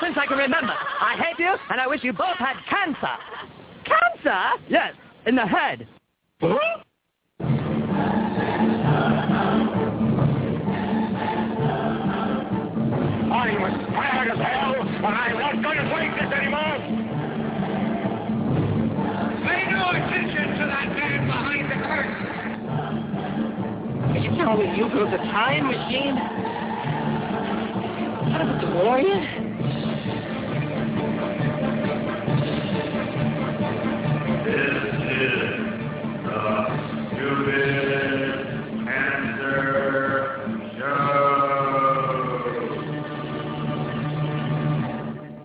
Since I can remember, I hate you, and I wish you both had cancer. Cancer? Yes, in the head. I was tired as hell, and I'm not going to wait this anymore. Pay no attention to that man behind the curtain. Are you telling me you built a time machine? Out of a DeLorean?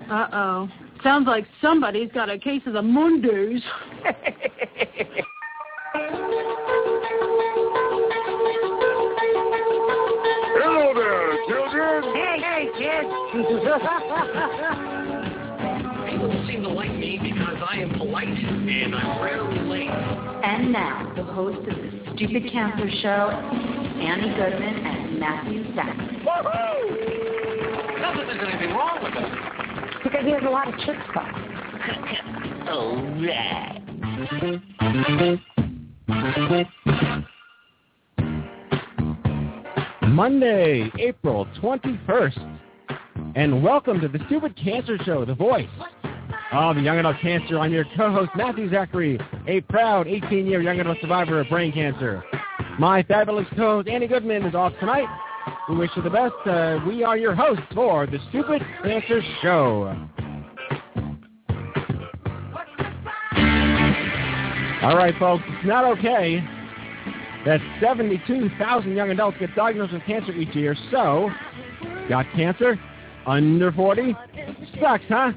Uh-oh. Sounds like somebody's got a case of the Mundus. Hello there, children. Hey, hey, kids. People seem to like me because I am polite and I'm rarely late. And now, the host of the Stupid Cancer Show, Annie Goodman and Matthew Zachary. Not that there's anything wrong with it. Because he has a lot of chick stuff. All right. Monday, April 21st. And welcome to the Stupid Cancer Show, The Voice of the Young Adult Cancer. I'm your co-host, Matthew Zachary, a proud 18-year young adult survivor of brain cancer. My fabulous co-host, Annie Goodman, is off tonight. We wish you the best. Uh, we are your hosts for the Stupid Cancer Show. All right, folks, it's not okay that 72,000 young adults get diagnosed with cancer each year. So, got cancer? Under 40? Sucks, huh?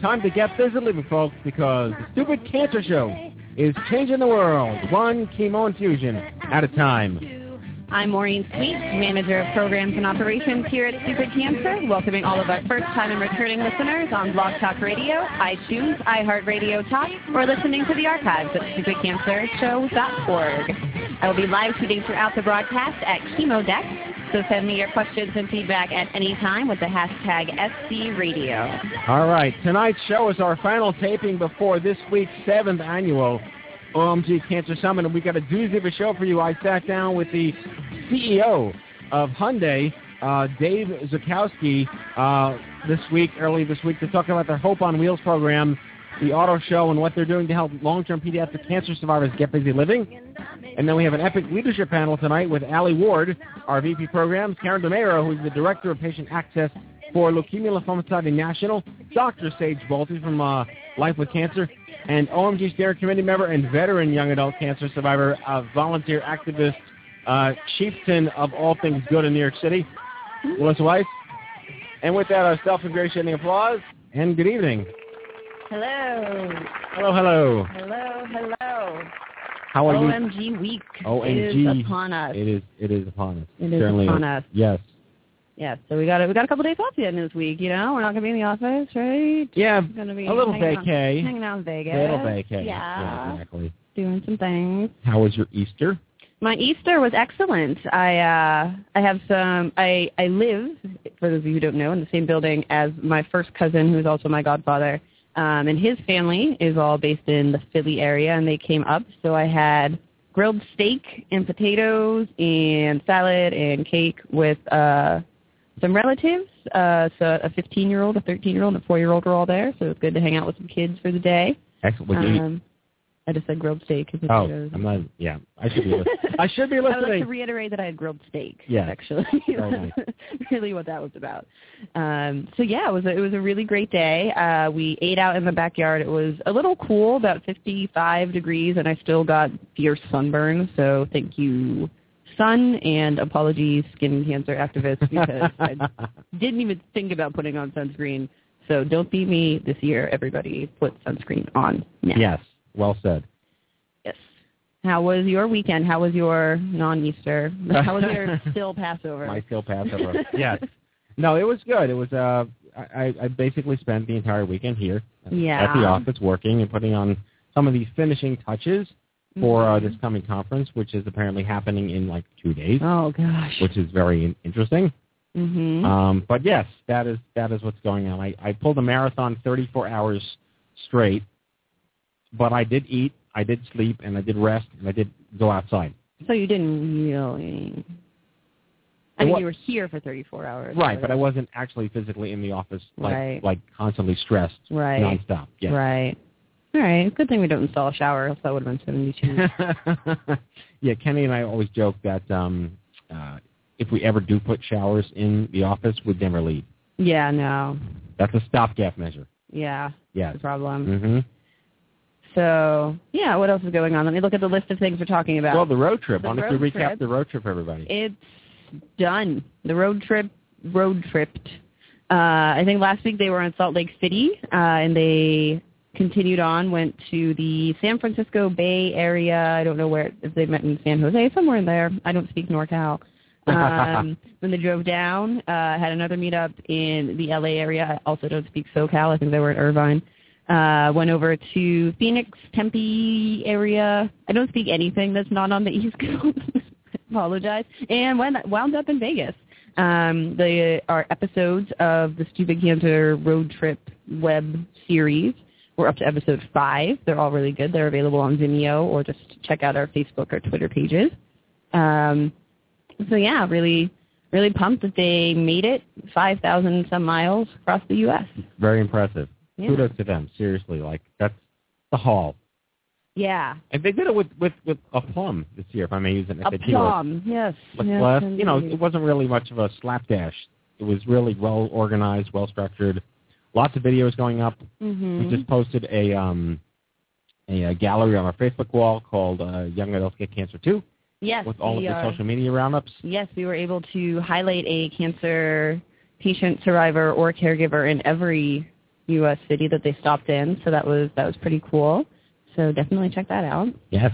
Time to get busy folks, because the Stupid Cancer Show is changing the world, one chemo infusion at a time. I'm Maureen Sweet, Manager of Programs and Operations here at Stupid Cancer, welcoming all of our first-time and returning listeners on Blog Talk Radio, iTunes, iHeartRadio Talk, or listening to the archives at stupidcancershow.org. I will be live tweeting throughout the broadcast at ChemoDeck, so send me your questions and feedback at any time with the hashtag SCRadio. All right, tonight's show is our final taping before this week's seventh annual OMG Cancer Summit, and we got a doozy of a show for you. I sat down with the CEO of Hyundai, uh, Dave Zuchowski, uh, this week, early this week, to talk about their Hope on Wheels program, the auto show, and what they're doing to help long-term pediatric cancer survivors get busy living. And then we have an epic leadership panel tonight with Alli Ward, our VP programs, Karen DeMairo, who's the Director of Patient Access for Leukemia Lymphoma Society National, Dr. Sage Bolte from uh, Life with Cancer, and OMG Steering Committee member and veteran young adult cancer survivor, volunteer activist, uh, chieftain of all things good in New York City, Melissa Weiss. And with that, our self-ingratiating applause, and good evening. Hello. Hello, hello. Hello, hello. How are you? OMG week OMG. is upon us. It is, it is upon us. It is Certainly upon us. Yes. Yes. so we got a, we got a couple days off yet in this week. You know, we're not gonna be in the office, right? Yeah, We're gonna be a little hanging out- vacay. hanging out in Vegas. A little vacay. Yeah. exactly. doing some things. How was your Easter? My Easter was excellent. I uh I have some I I live for those of you who don't know in the same building as my first cousin who's also my godfather. Um and his family is all based in the Philly area and they came up so I had grilled steak and potatoes and salad and cake with uh some relatives. Uh so a 15-year-old, a 13-year-old, and a 4-year-old were all there, so it was good to hang out with some kids for the day. Excellent. You Um I just said grilled steak and oh, potatoes. I'm not. Yeah, I should be. Li- I should be listening. I would like to reiterate that I had grilled steak. Yeah, actually, nice. really what that was about. Um, so yeah, it was a, it was a really great day. Uh, we ate out in the backyard. It was a little cool, about 55 degrees, and I still got fierce sunburn. So thank you, sun, and apologies, skin cancer activists, because I didn't even think about putting on sunscreen. So don't be me this year, everybody. Put sunscreen on now. Yes. Well said. How was your weekend? How was your non-Easter? How was your still Passover? My still Passover. yes. No, it was good. It was. Uh, I, I basically spent the entire weekend here Yeah. at the office working and putting on some of these finishing touches for uh, Mm-hmm. this coming conference, which is apparently happening in like two days, Oh gosh. which is very in- interesting. Mhm. Um, but yes, that is that is what's going on. I, I pulled a marathon 34 hours straight, but I did eat, I did sleep, and I did rest, and I did go outside. so you didn't really. I mean, you were here for 34 hours. Right, but I wasn't actually physically in the office, like Right. like constantly stressed, Right. nonstop. Yes. Right. All right. Good thing we don't install a shower, else that would have been 72. yeah, Kenny and I always joke that um, uh, if we ever do put showers in the office, we'd never leave. yeah. No. That's a stopgap measure. Yeah. Yeah. The problem. hmm So yeah, what else is going on? Let me look at the list of things we're talking about. Well, the road trip. The Why don't recap trip. the road trip, everybody? It's done. The road trip road tripped. Uh, I think last week they were in Salt Lake City, uh, and they continued on, went to the San Francisco Bay Area. I don't know where if they met in San Jose, somewhere in there. I don't speak NorCal. Um, then they drove down, uh, had another meetup in the LA area. I also don't speak SoCal. I think they were in Irvine. Uh, went over to Phoenix, Tempe area. I don't speak anything that's not on the East Coast. Apologize. And wound up in Vegas. Um, they are episodes of the Stupid Cancer Road Trip web series. We're up to episode five. They're all really good. They're available on Vimeo or just check out our Facebook or Twitter pages. Um, so yeah, really, really pumped that they made it 5,000 some miles across the U.S. Very impressive. Yeah. Kudos to them. Seriously, like that's the haul. Yeah. And they did it with with with a plum this year, if I may use an A plum, yes. With yes less, you know, it wasn't really much of a slapdash. It was really well organized, well structured. Lots of videos going up. Mhm. We just posted a um a, uh gallery on our Facebook wall called uh, Young Adults Get Cancer Too, yes, with all of the are- social media roundups. Yes, we were able to highlight a cancer patient, survivor, or caregiver in every U.S. city that they stopped in. So that was that was pretty cool. So definitely check that out. Yes.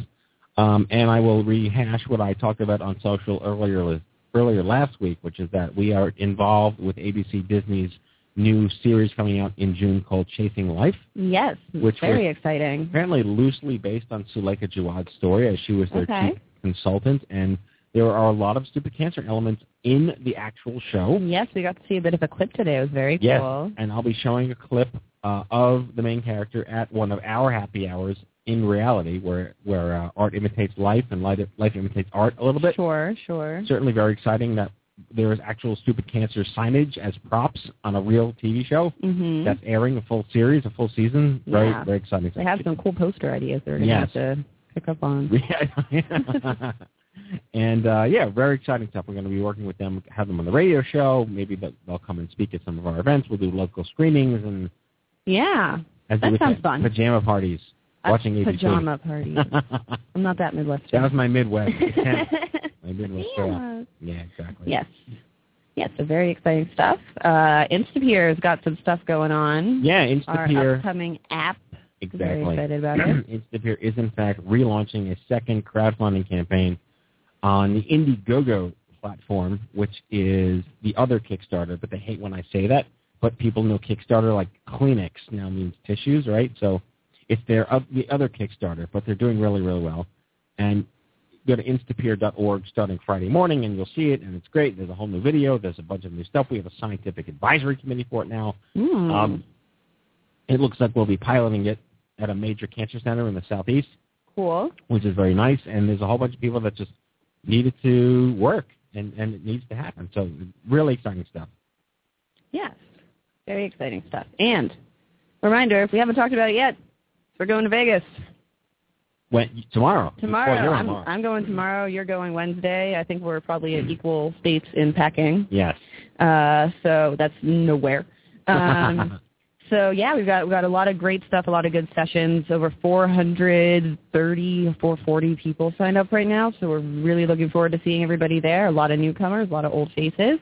Um, and I will rehash what I talked about on social earlier earlier last week, which is that we are involved with ABC Disney's new series coming out in June called Chasing Life, Yes, Which very exciting. apparently loosely based on Suleika Jaouad's story as she was their Okay. chief consultant. And there are a lot of stupid cancer elements in the actual show. Yes, we got to see a bit of a clip today. It was very Yes, cool. and I'll be showing a clip uh, of the main character at one of our happy hours in reality, where where uh, art imitates life and life, life imitates art a little bit. Sure, sure. Certainly, very exciting that there is actual stupid cancer signage as props on a real TV show Mhm. that's airing a full series, a full season. Very Yeah. very exciting. They have some cool poster ideas they're going to Yes. have to pick up on. Yeah. and uh, yeah, very exciting stuff. We're going to be working with them, have them on the radio show. Maybe they'll, come and speak at some of our events. We'll do local screenings and Yeah. That sounds fun. pajama parties. Watching ABC. pajama party. I'm not that Midwest. that was my Midwest. my Midwest. yeah. Yeah, exactly. Yes. Yes, so very exciting stuff. Uh, Instapeer's got some stuff going on. Yeah, Instapeer. Our upcoming app. Very excited about it. Instapeer is in fact relaunching a second crowdfunding campaign on the Indiegogo platform, which is the other Kickstarter. But they hate when I say that. But people know Kickstarter like Kleenex now means tissues, right? So it's their uh, the other Kickstarter, but they're doing really really well. And go to instapeer.org starting Friday morning, and you'll see it, and it's great. There's a whole new video. There's a bunch of new stuff. We have a scientific advisory committee for it now. Mm. Um, it looks like we'll be piloting it at a major cancer center in the southeast, cool. which is very nice. And there's a whole bunch of people that just need it to work, and, and it needs to happen. So really exciting stuff. Yes. Very exciting stuff. And reminder, if we haven't talked about it yet, we're going to Vegas When, tomorrow. tomorrow. I'm, tomorrow. I'm going tomorrow. You're going Wednesday. I think we're probably at equal states in packing. Yes. Uh, so that's nowhere. Um, so yeah, we've got we've got a lot of great stuff, a lot of good sessions. Over 430, 440 people signed up right now. So we're really looking forward to seeing everybody there. A lot of newcomers, a lot of old faces.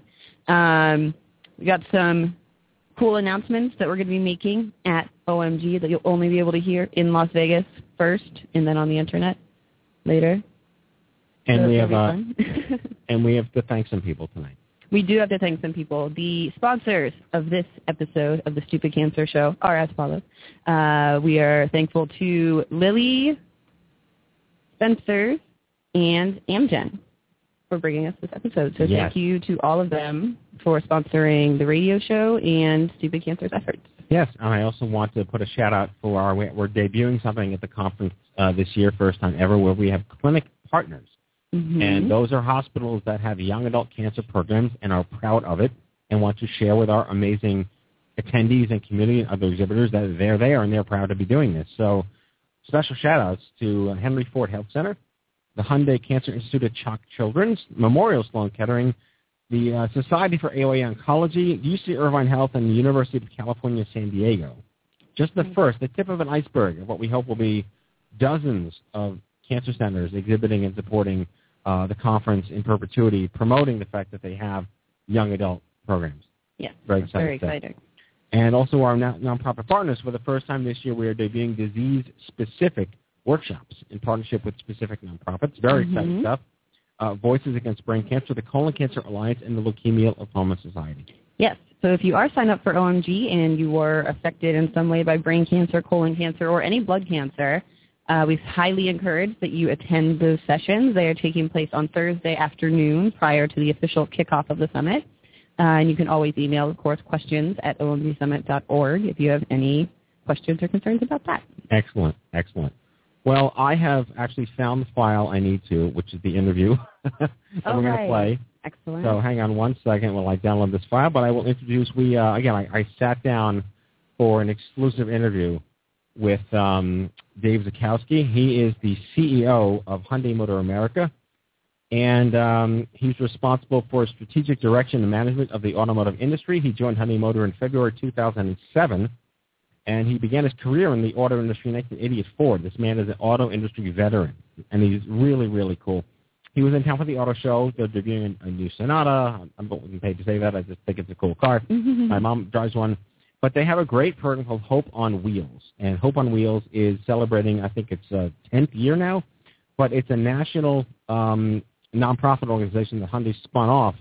Um, we got some cool announcements that we're going to be making at OMG that you'll only be able to hear in Las Vegas first, and then on the internet later. and So we have uh, gonna be fun. and we have to thank some people tonight. We do have to thank some people. The sponsors of this episode of the Stupid Cancer Show are as follows. Uh, we are thankful to Lilly, Spencer, and Amgen for bringing us this episode. So Yes. thank you to all of them for sponsoring the radio show and Stupid Cancer's efforts. Yes, and I also want to put a shout out for our we're debuting something at the conference uh, this year, first time ever, where we have clinic partners, Mhm. and those are hospitals that have young adult cancer programs and are proud of it and want to share with our amazing attendees and community and other exhibitors that they're there and they're proud to be doing this. So, special shout outs to Henry Ford Health Center, the Hyundai Cancer Institute at CHOC Children's, Memorial Sloan Kettering, the uh, Society for AYA Oncology, UC Irvine Health, and the University of California, San Diego. Just the first, the tip of an iceberg of what we hope will be dozens of cancer centers exhibiting and supporting uh, the conference in perpetuity, promoting the fact that they have young adult programs. Yes, Very very exciting exciting. And also our non- nonprofit partners. For the first time this year, we are debuting disease-specific workshops in partnership with specific nonprofits. Very exciting Mhm. stuff. Uh, Voices Against Brain Cancer, the Colon Cancer Alliance, and the Leukemia Lymphoma Society. Yes. So if you are signed up for OMG and you were affected in some way by brain cancer, colon cancer, or any blood cancer, uh, we highly encourage that you attend those sessions. They are taking place on Thursday afternoon prior to the official kickoff of the summit. Uh, and you can always email, of course, questions at omgsummit.org if you have any questions or concerns about that. Excellent, excellent. Well, I have actually found the file I need to, which is the interview that we're going to play. Excellent. So hang on one second while I download this file. But I will introduce. We uh, again, I, I sat down for an exclusive interview with um, Dave Zuchowski. He is the CEO of Hyundai Motor America, and um, he's responsible for strategic direction and management of the automotive industry. He joined Hyundai Motor in February 2007, and he began his career in the auto industry in 1980 at Ford. This man is an auto industry veteran, and he's really, really cool. He was in town for the auto show. They're debuting a new Sonata. I'm not paid to say that. I just think it's a cool car. My mom drives one. But they have a great program called Hope on Wheels. And Hope on Wheels is celebrating, I think it's uh 10th year now. But it's a national um, nonprofit organization that Hyundai spun off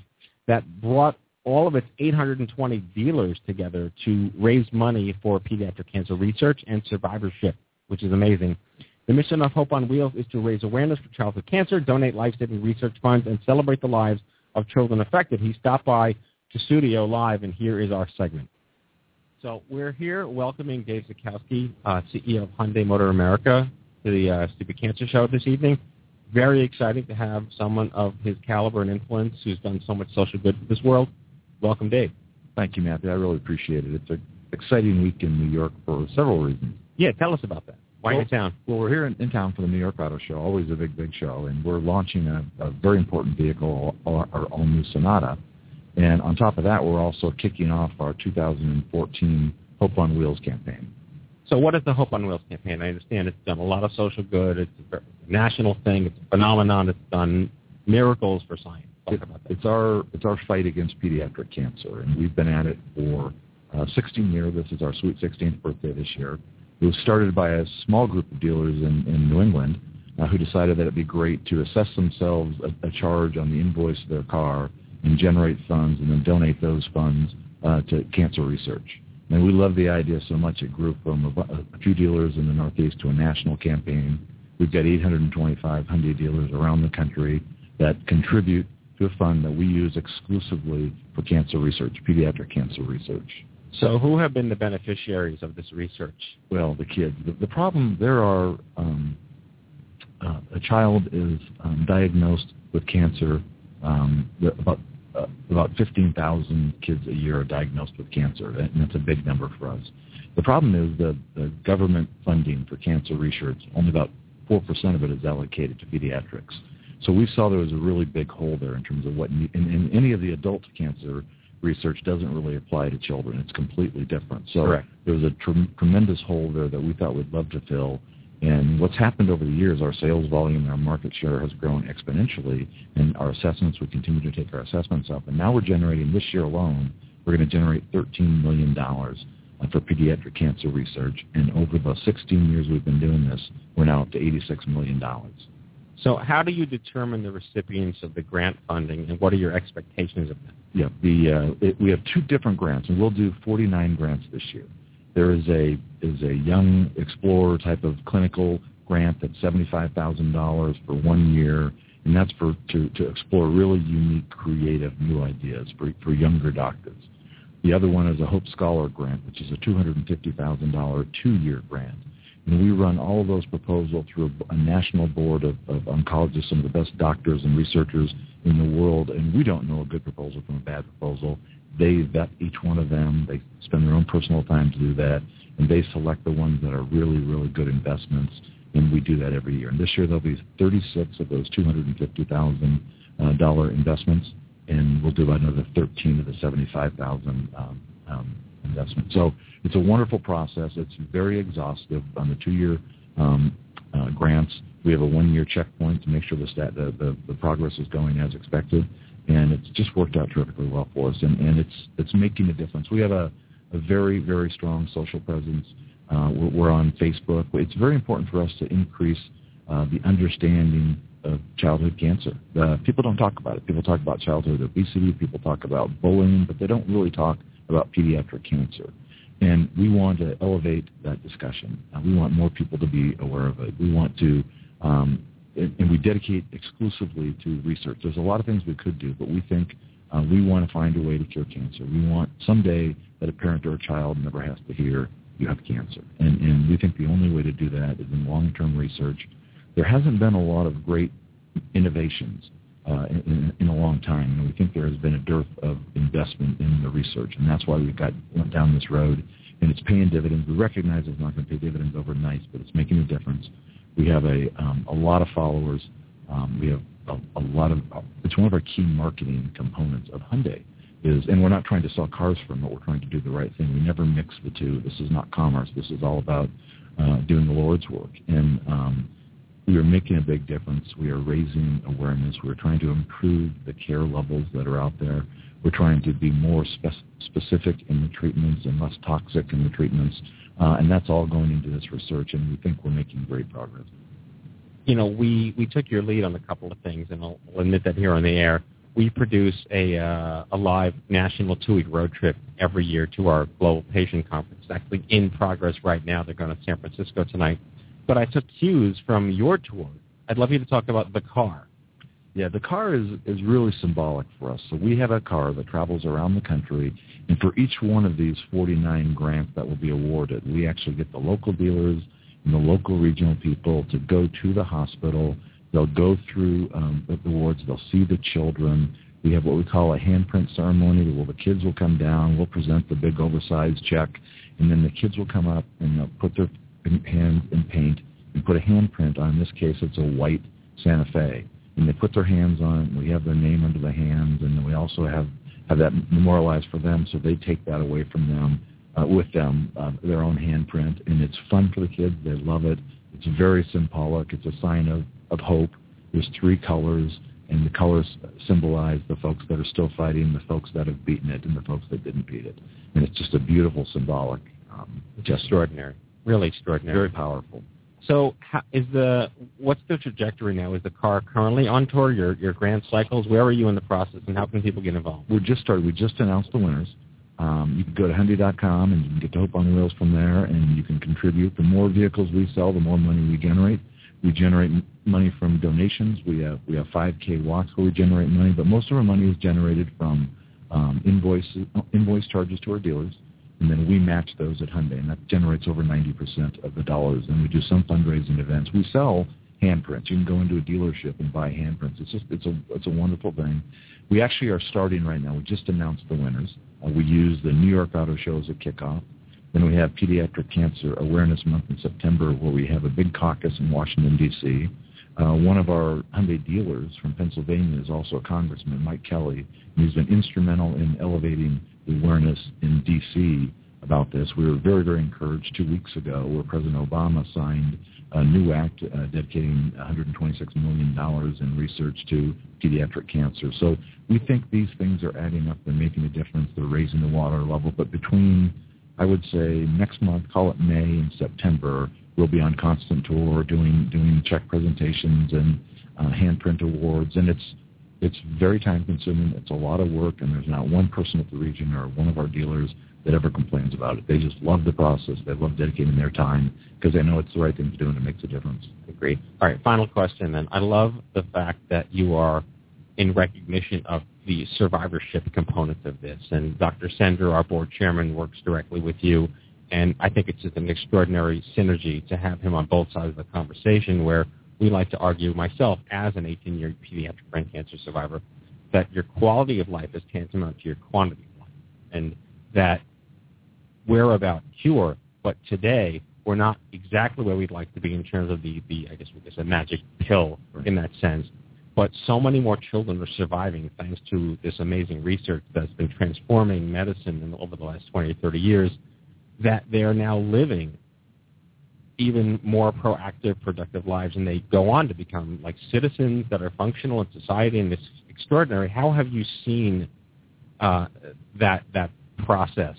that brought all of its 820 dealers together to raise money for pediatric cancer research and survivorship, which is amazing. The mission of Hope on Wheels is to raise awareness for childhood cancer, donate life-saving research funds, and celebrate the lives of children affected. He stopped by to studio live, and here is our segment. So we're here welcoming Dave Zuchowski, uh, CEO of Hyundai Motor America, to the uh, Stupid Cancer Show this evening. Very exciting to have someone of his caliber and influence who's done so much social good for this world. Welcome, Dave. Thank you, Matthew. I really appreciate it. It's an exciting week in New York for several reasons. Yeah, tell us about that. Why Well- in town? Well, we're here in, in town for the New York Auto Show, always a big, big show, and we're launching a, a very important vehicle, our, our all-new Sonata. And on top of that, we're also kicking off our 2014 Hope on Wheels campaign. So what is the Hope on Wheels campaign? I understand it's done a lot of social good. It's a national thing. It's a phenomenon. It's done miracles for science. Talk It- about that. it's our it's our fight against pediatric cancer, and we've been at it for uh, 16 years. This is our sweet 16th birthday this year. It was started by a small group of dealers in, in New England uh, who decided that it'd be great to assess themselves a, a charge on the invoice of their car and generate funds and then donate those funds uh, to cancer research. And we love the idea so much it grew from a, a few dealers in the Northeast to a national campaign. We've got 825 Hyundai dealers around the country that contribute to a fund that we use exclusively for cancer research, pediatric cancer research. So who have been the beneficiaries of this research? Well, the kids. The, the problem there are um, uh, a child is um, diagnosed with cancer. Um, about uh, about 15,000 kids a year are diagnosed with cancer, and that's a big number for us. The problem is the, the government funding for cancer research, only about 4% of it is allocated to pediatrics. So we saw there was a really big hole there in terms of what, and, and any of the adult cancer research doesn't really apply to children. It's completely different. So Correct. there was a trem- tremendous hole there that we thought we'd love to fill. And what's happened over the years, our sales volume and our market share has grown exponentially, and our assessments, we continue to take our assessments up. And now we're generating, this year alone, we're going to generate $13 million uh, for pediatric cancer research. And over the 16 years we've been doing this, we're now up to $86 million. So how do you determine the recipients of the grant funding, and what are your expectations of them? Yeah, the uh, it, we have two different grants, and we'll do 49 grants this year. There is a is a young explorer type of clinical grant that's seventy five thousand dollars for one year, and that's for to, to explore really unique, creative, new ideas for, for younger doctors. The other one is a Hope Scholar Grant, which is a $250,000 two-year grant. And we run all of those proposals through a, a national board of, of oncologists, some of the best doctors and researchers in the world, and we don't know a good proposal from a bad proposal. They vet each one of them. They spend their own personal time to do that, and they select the ones that are really, really good investments, and we do that every year. And this year there'll be 36 of those $250,000 investments, and we'll do about another 13 of the 75,000 um, um, investments. So it's a wonderful process. It's very exhaustive on the two-year um, uh, grants. We have a one-year checkpoint to make sure the, stat, the, the, the progress is going as expected, and it's just worked out terrifically well for us, and, and it's it's making a difference. We have a, a very very strong social presence. Uh, we're, we're on Facebook. It's very important for us to increase uh, the understanding of childhood cancer. Uh, people don't talk about it. People talk about childhood obesity. People talk about bullying, but they don't really talk about pediatric cancer. And we want to elevate that discussion. Uh, we want more people to be aware of it. We want to, um, and, we dedicate exclusively to research. There's a lot of things we could do, but we think uh, we want to find a way to cure cancer. We want someday that a parent or a child never has to hear you have cancer. And, and we think the only way to do that is in long-term research. There hasn't been a lot of great innovations uh, in, in a long time, and we think there has been a dearth of investment in the research, and that's why we've got went down this road, and it's paying dividends. We recognize it's not going to pay dividends overnight, but it's making a difference. We have a um, a lot of followers. Um, we have a, a lot of. It's one of our key marketing components of Hyundai. Is, and we're not trying to sell cars from it. We're trying to do the right thing. We never mix the two. This is not commerce. This is all about uh, doing the Lord's work. And um, we are making a big difference. We are raising awareness. We're trying to improve the care levels that are out there. We're trying to be more spe- specific in the treatments and less toxic in the treatments. Uh, and that's all going into this research, and we think we're making great progress. You know, we, we took your lead on a couple of things, and I'll, I'll admit that here on the air we produce a, uh, a live national two-week road trip every year to our global patient conference. It's actually in progress right now. They're going to San Francisco tonight. But I took cues from your tour. I'd love you to talk about the car. Yeah, the car is, is really symbolic for us. So we have a car that travels around the country, and for each one of these 49 grants that will be awarded, we actually get the local dealers and the local regional people to go to the hospital They'll go through um, the wards. They'll see the children. We have what we call a handprint ceremony where the kids will come down. We'll present the big oversized check, and then the kids will come up and they'll put their hands in paint and put a handprint on. In this case, it's a white Santa Fe, and they put their hands on it. We have their name under the hands, and we also have have that memorialized for them, so they take that away from them uh, with them, uh, their own handprint, and it's fun for the kids. They love it. It's very symbolic. It's a sign of of hope. There's three colors, and the colors symbolize the folks that are still fighting, the folks that have beaten it, and the folks that didn't beat it. And it's just a beautiful symbolic. Um, just extraordinary, really extraordinary, very powerful. So, is the what's the trajectory now? Is the car currently on tour? Your your grand cycles? Where are you in the process, and how can people get involved? We just started. We just announced the winners. Um, you can go to Hyundai.com and you can get to Hope on Wheels from there, and you can contribute. The more vehicles we sell, the more money we generate. We generate money from donations. We have we have 5K walks where we generate money, but most of our money is generated from um, invoice invoice charges to our dealers, and then we match those at Hyundai, and that generates over 90% of the dollars. And we do some fundraising events. We sell handprints. You can go into a dealership and buy handprints. It's just it's a it's a wonderful thing. We actually are starting right now. We just announced the winners. Uh, we use the New York Auto Show as a kickoff. Then we have Pediatric Cancer Awareness Month in September where we have a big caucus in Washington, D.C. Uh, one of our Hyundai dealers from Pennsylvania is also a congressman, Mike Kelly, and he's been instrumental in elevating awareness in D.C. about this. We were very, very encouraged two weeks ago where President Obama signed a new act uh, dedicating $126 million in research to pediatric cancer. So we think these things are adding up. They're making a difference. They're raising the water level. But between I would say next month, call it May and September, we'll be on constant tour doing doing check presentations and uh, handprint awards, and it's it's very time consuming. It's a lot of work, and there's not one person at the region or one of our dealers that ever complains about it. They just love the process. They love dedicating their time because they know it's the right thing to do and it makes a difference. Agreed. All right, final question then. I love the fact that you are in recognition of the survivorship component of this. And Dr. Sender, our board chairman, works directly with you. And I think it's just an extraordinary synergy to have him on both sides of the conversation where we like to argue, myself as an 18-year pediatric brain cancer survivor, that your quality of life is tantamount to your quantity of life. And that we're about cure, but today we're not exactly where we'd like to be in terms of the, the I guess we guess a magic pill in that sense. But so many more children are surviving thanks to this amazing research that's been transforming medicine in, over the last 20 or 30 years that they are now living even more proactive, productive lives, and they go on to become like citizens that are functional in society, and it's extraordinary. How have you seen uh, that that process?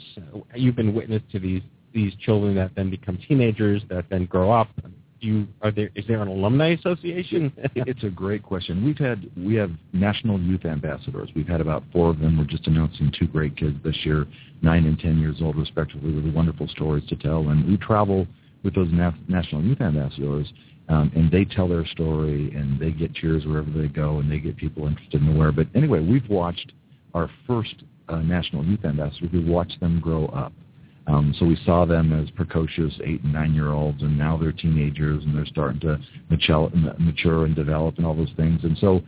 You've been witness to these these children that then become teenagers, that then grow up. Do you are there is there an alumni association? it's a great question. We've had we have national youth ambassadors. We've had about four of them. We're just announcing two great kids this year, nine and ten years old respectively, with wonderful stories to tell. And we travel with those na- national youth ambassadors, um, and they tell their story, and they get cheers wherever they go, and they get people interested in the wear. But anyway, we've watched our first uh, national youth ambassadors. We watched them grow up. Um, so we saw them as precocious eight and nine year olds, and now they're teenagers, and they're starting to mature and develop and all those things. And so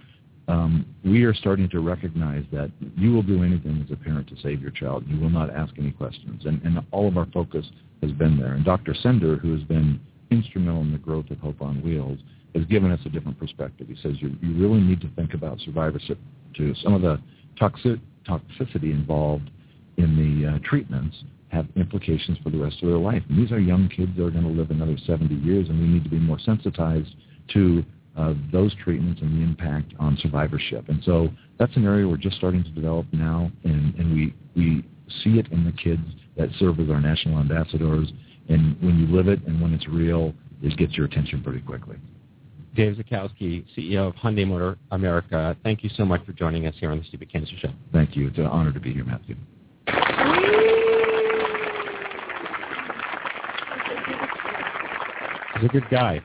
um, we are starting to recognize that you will do anything as a parent to save your child. You will not ask any questions, and, and all of our focus has been there. And Dr. Sender, who has been instrumental in the growth of Hope on Wheels, has given us a different perspective. He says you, you really need to think about survivorship too. Some of the toxic, toxicity involved in the uh, treatments have implications for the rest of their life. And these are young kids that are going to live another 70 years, and we need to be more sensitized to uh, those treatments and the impact on survivorship. And so that's an area we're just starting to develop now, and, and we, we see it in the kids that serve as our national ambassadors. And when you live it and when it's real, it gets your attention pretty quickly. Dave Zuchowski, CEO of Hyundai Motor America, thank you so much for joining us here on the Stupid Cancer Show. Thank you. It's an honor to be here, Matthew. He's a good guy.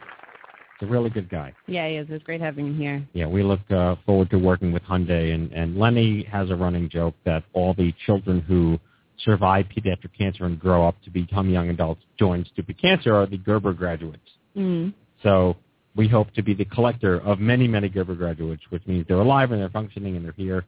A really good guy. Yeah, he is. It's great having him here. Yeah, we look uh, forward to working with Hyundai. And, and Lenny has a running joke that all the children who survive pediatric cancer and grow up to become young adults join Stupid Cancer are the Gerber graduates. Mm. So we hope to be the collector of many, many Gerber graduates, which means they're alive and they're functioning and they're here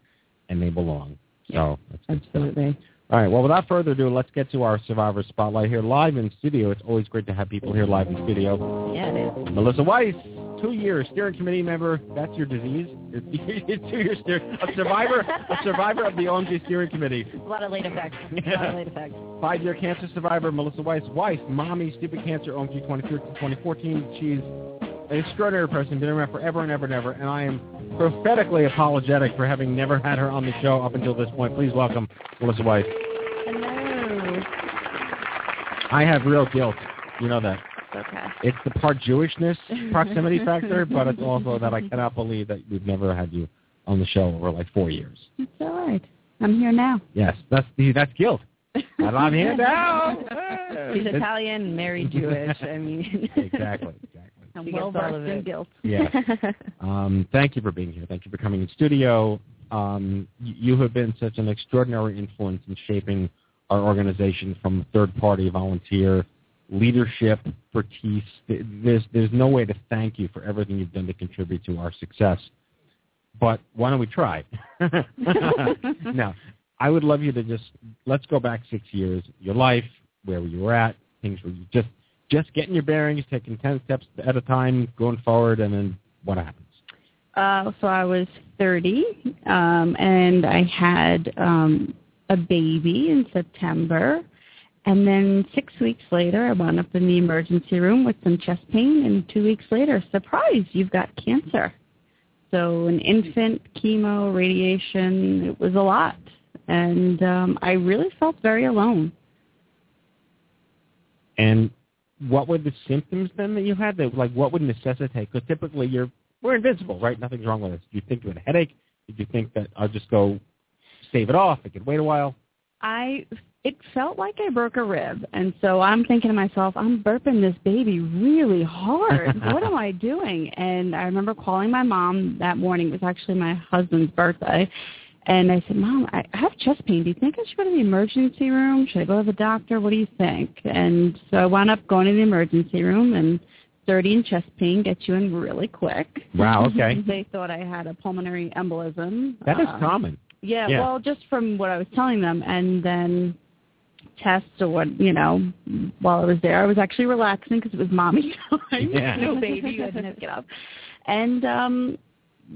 and they belong. So that's good stuff. All right. Well, without further ado, let's get to our Survivor Spotlight here live in studio. It's always great to have people here live in studio. Yeah, it is. Melissa Weiss, two-year steering committee member. That's your disease. You're two-year steering a survivor, a survivor of the OMG steering committee. A lot of late effects. A lot of late effects. Five-year cancer survivor Melissa Weiss. Weiss, mommy, stupid cancer, OMG 2013 2014. She's an extraordinary person, been around forever and ever and ever, and I am prophetically apologetic for having never had her on the show up until this point. Please welcome Melissa Weiss. Hello. I have real guilt. You know that. Okay. It's the part Jewishness proximity factor, but it's also that I cannot believe that we've never had you on the show over like four years. It's all right. I'm here now. Yes, that's that's guilt. And I'm here now. She's Italian, married Jewish. I mean, exactly, exactly. I'm well versed in guilt. Yeah. Um, thank you for being here. Thank you for coming in studio. Um, you have been such an extraordinary influence in shaping our organization from third party volunteer leadership expertise. Th- There's there's no way to thank you for everything you've done to contribute to our success. But why don't we try? now, I would love you to just let's go back six years, your life, where you were at, things where you just just getting your bearings, taking ten steps at a time, going forward, and then what happens? Uh, so I was 30, um, and I had um, a baby in September. And then six weeks later, I wound up in the emergency room with some chest pain. And two weeks later, surprise, you've got cancer. So an infant, chemo, radiation, it was a lot. And um, I really felt very alone. And what were the symptoms then that you had? That like what would necessitate? Because typically you're we're invincible, right? Nothing's wrong with us. Did you think you had a headache? Did you think that I'll just go save it off? I could wait a while. I it felt like I broke a rib, and so I'm thinking to myself, I'm burping this baby really hard. what am I doing? And I remember calling my mom that morning. It was actually my husband's birthday. And I said, Mom, I have chest pain. Do you think I should go to the emergency room? Should I go to the doctor? What do you think? And so I wound up going to the emergency room, and 30 in chest pain gets you in really quick. Wow, okay. they thought I had a pulmonary embolism. That is Uh, common. yeah, Yeah. well, just from what I was telling them, and then tests or what you know while I was there, I was actually relaxing because it was mommy time. Yeah. no baby, you had to get up, and um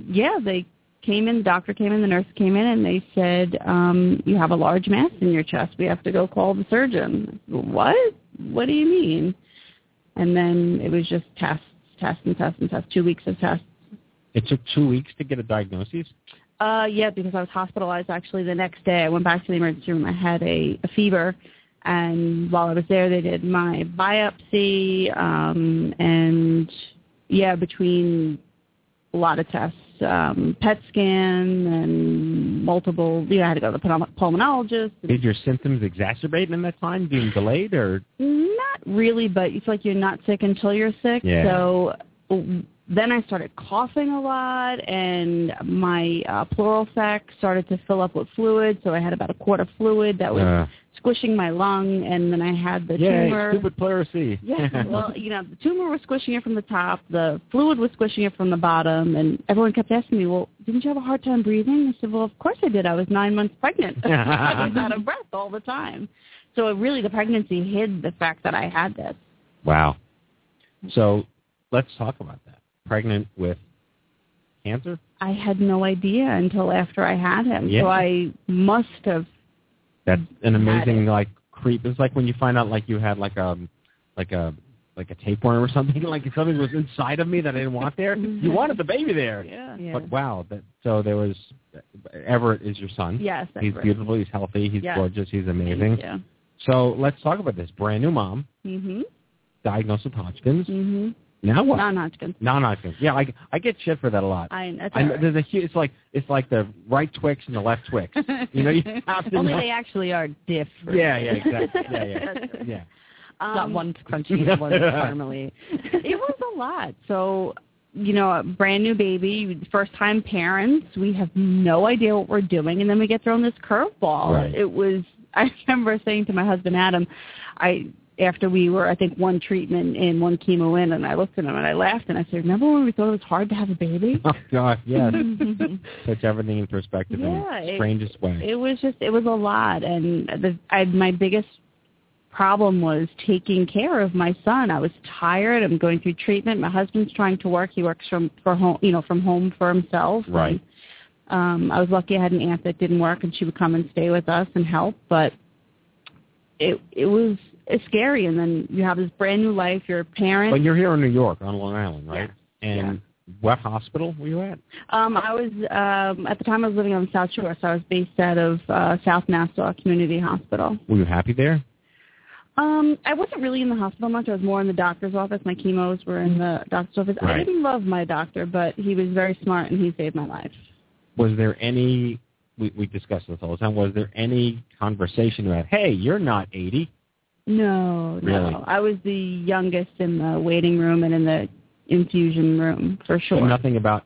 yeah, they came in. The doctor came in, the nurse came in, and they said, um, "You have a large mass in your chest. We have to go call the surgeon." What? What do you mean? And then it was just tests, tests, and tests, and tests. Two weeks of tests. It took two weeks to get a diagnosis. Uh, yeah, because I was hospitalized actually the next day. I went back to the emergency room. I had a, a fever, and while I was there, they did my biopsy, um, and yeah, between a lot of tests, um, PET scan and multiple. You know, I had to go to the pulmo- pulmonologist. Did your symptoms exacerbate in that time, being delayed, or Not really, but it's like you're not sick until you're sick. Yeah. So w- then I started coughing a lot, and my uh, pleural sac started to fill up with fluid. So I had about a quart of fluid that was Uh. Squishing my lung, and then I had the Yay, tumor. stupid pleurisy? Yeah, well, you know, the tumor was squishing it from the top, the fluid was squishing it from the bottom, and everyone kept asking me, well, didn't you have a hard time breathing? I said, well, of course I did. I was nine months pregnant. I was out of breath all the time. So it really, the pregnancy hid the fact that I had this. wow. So let's talk about that. Pregnant with cancer? I had no idea until after I had him. Yeah. So I must have, That's an amazing it. like creep. It's like when you find out like you had like a like a like a tapeworm or something. Like if something was inside of me that I didn't want there. You wanted the baby there. yeah. yeah. But wow, that so there was Everett is your son. Yes, He's Everett. beautiful. He's healthy. He's Yes. gorgeous. He's amazing. Yeah. So let's talk about this. Brand new mom, Mhm. diagnosed with Hodgkin's. Mhm. Now what? Non-Hodgkin. Non-Hodgkin's. Yeah, I I get shit for that a lot. I. That's I, all right. there's a hu- it's like it's like the right Twix and the left Twix. You know, you have to Only know. they actually are different. Yeah, yeah, exactly. Yeah, yeah, That's yeah. Um, Not one's crunchy and one's caramely. it was a lot. So, you know, a brand new baby, first time parents, we have no idea what we're doing, and then we get thrown this curveball. Right. It was. I remember saying to my husband Adam, I after we were I think one treatment and one chemo in, and I looked at him and I laughed and I said, "Remember when we thought it was hard to have a baby?" Oh God, yes. Puts everything in perspective Yeah, in the it- strangest way. It was just it was a lot, and the, I, my biggest problem was taking care of my son. I was tired. I'm going through treatment. My husband's trying to work. He works from for home, you know, from home for himself. Right. Um, I was lucky I had an aunt that didn't work, and she would come and stay with us and help. But it it was it's scary. And then you have this brand new life. You're a parent. But you're here in New York on Long Island, right? Yeah. And what hospital were you at? Um, I was um, at the time I was living on the South Shore, so I was based out of uh, South Nassau Community Hospital. Were you happy there? Um, I wasn't really in the hospital much. I was more in the doctor's office. My chemos were in the doctor's office. I didn't love my doctor, but he was very smart and he saved my life. Was there any? We, we discuss this all the time. Was there any conversation about, hey, you're not 80? No, Really? no. I was the youngest in the waiting room and in the infusion room for So sure. nothing about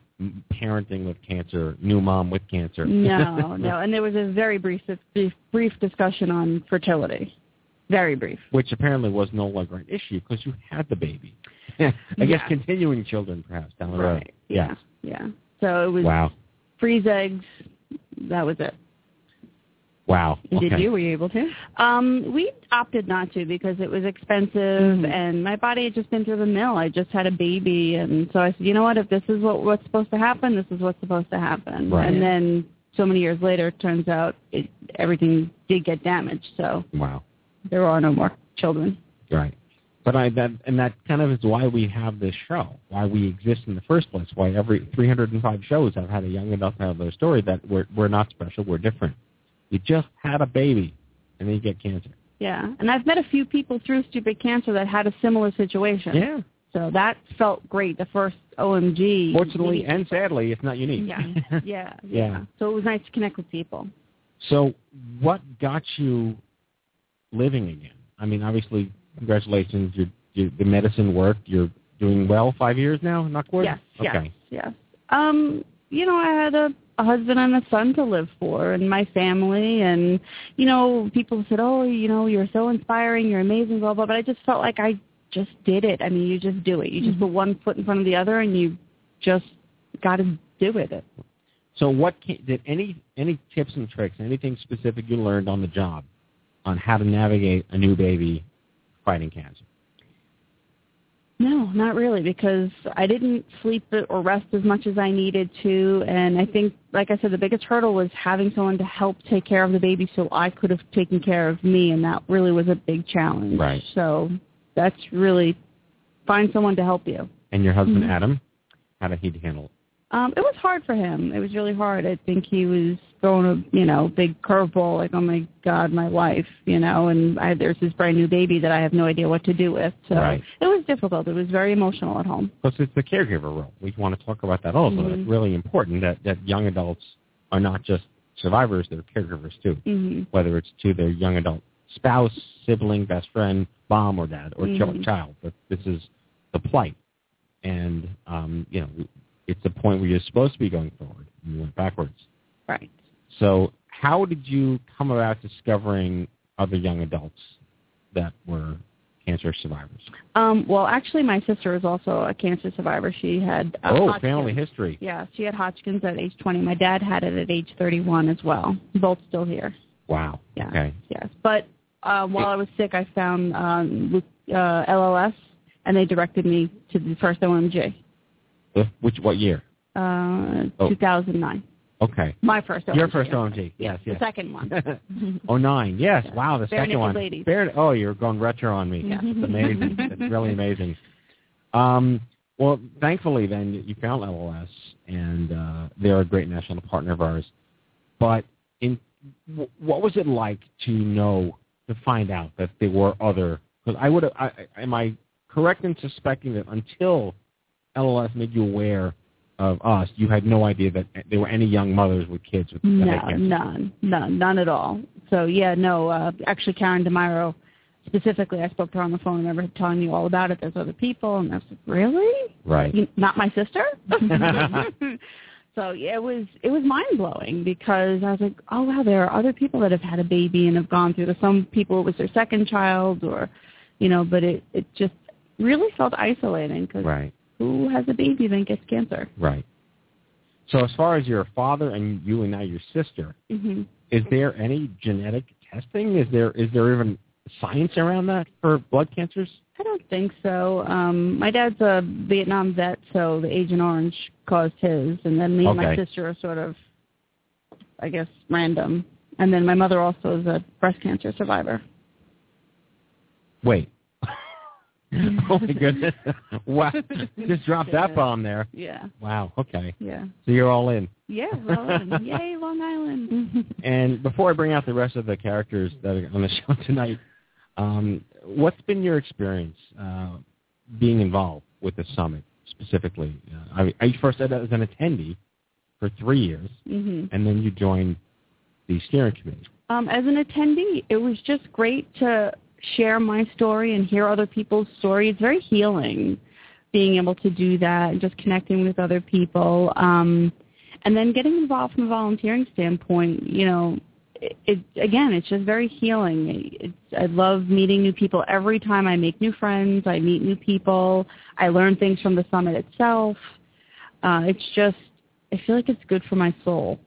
parenting with cancer, new mom with cancer. No, no. And there was a very brief, brief, brief discussion on fertility. Very brief. Which apparently was no longer an issue because you had the baby. I guess continuing children perhaps down the road. Yeah. Yes. Yeah. So it was Wow. freeze eggs. That was it. Wow. Did you? Were you able to? Um, we opted not to because it was expensive, Mm-hmm. and my body had just been through the mill. I just had a baby, and so I said, you know what? If this is what what's supposed to happen, this is what's supposed to happen. Right. And then so many years later, it turns out it, everything did get damaged. So Wow. there are no more children. Right. But I that and that kind of is why we have this show, why we exist in the first place, why every 305 shows have had a young adult tell their story that we're we're not special, we're different. You just had a baby, and then you get cancer. Yeah, and I've met a few people through Stupid Cancer that had a similar situation. Yeah. So that felt great. The first OMG. Fortunately and sadly, it's not unique. Yeah, yeah, yeah. Yeah. So it was nice to connect with people. So, what got you living again? I mean, obviously, congratulations. You're, you the medicine worked. You're doing well. Five years now, knock wood. Yes, yes, yes. Um, you know, I had a, a husband and a son to live for, and my family, and you know, people said, "Oh, you know, you're so inspiring, you're amazing, blah blah." But I just felt like I just did it. I mean, you just do it. You just mm-hmm. put one foot in front of the other, and you just got to do it. So, what can, did any any tips and tricks, anything specific you learned on the job on how to navigate a new baby fighting cancer? No, not really, because I didn't sleep or rest as much as I needed to, and I think, like I said, the biggest hurdle was having someone to help take care of the baby, so I could have taken care of me, and that really was a big challenge. Right. So that's really find someone to help you. And your husband Mhm. Adam, how did he handle it? Um, it was hard for him. It was really hard. I think he was throwing a you know big curveball, like oh my god, my wife, you know, and I, there's this brand new baby that I have no idea what to do with. So Right. it was difficult. It was very emotional at home. Plus, it's the caregiver role. We want to talk about that also. Mhm. It's really important that that young adults are not just survivors; they're caregivers too. hmm Whether it's to their young adult spouse, sibling, best friend, mom or dad, or Mhm. child. But this is the plight, and um, you know, it's the point where you're supposed to be going forward. and You went backwards. Right. So, how did you come about discovering other young adults that were cancer survivors? Um, well, actually, my sister is also a cancer survivor. She had uh, oh, Hodgkin's. family history. Yeah, she had Hodgkin's at age 20. My dad had it at age 31 as well. Both still here. Wow. Yeah. Okay. Yes, but uh, while I was sick, I found um, uh, LLS, and they directed me to the first OMG, Uh, Which what year? uh, Oh. 2009. Okay. My first OMG. Your first OMG. Yes, yes. The second one. oh nine. Yes. Wow. The Bare second one. Ladies. Bare- oh, you're going retro on me. Yeah. It's amazing. it's really amazing. Um, well, thankfully, then you found LLS, and uh, they're a great national partner of ours. But in wh- what was it like to know to find out that there were other? Because I would. I- am I correct in suspecting that until LLS made you aware of us, you had no idea that there were any young mothers with kids with No, none, none, none at all. So yeah, no. Uh, actually, Karen DeMairo specifically, I spoke to her on the phone and remember telling me all about it. There's other people, and I was like, really? Right. You, not my sister. so yeah, it was it was mind blowing because I was like, oh wow, there are other people that have had a baby and have gone through this. Some people it was their second child, or you know, but it it just really felt isolating because Right. Who has a baby then gets cancer? Right. So as far as your father and you and now your sister, hmm is there any genetic testing? Is there is there even science around that for blood cancers? I don't think so. Um, my dad's a Vietnam vet, so the Agent Orange caused his, and then me and my sister are sort of, I guess, random. And then my mother also is a breast cancer survivor. Wait. oh my goodness! wow, just dropped that bomb there. Yeah, Wow. Okay. yeah, So you're all in. yeah. Well, in. yay, Long Island. And before I bring out the rest of the characters that are on the show tonight, um, what's been your experience uh, being involved with the summit specifically? Uh, I, I first said as an attendee for three years, hmm and then you joined the steering committee. Um, as an attendee, it was just great to share my story and hear other people's story. It's very healing being able to do that and just connecting with other people. Um, and then getting involved from a volunteering standpoint, you know, it, it again, it's just very healing. It's, I love meeting new people. Every time I make new friends, I meet new people. I learn things from the summit itself. Uh, it's just, I feel like it's good for my soul.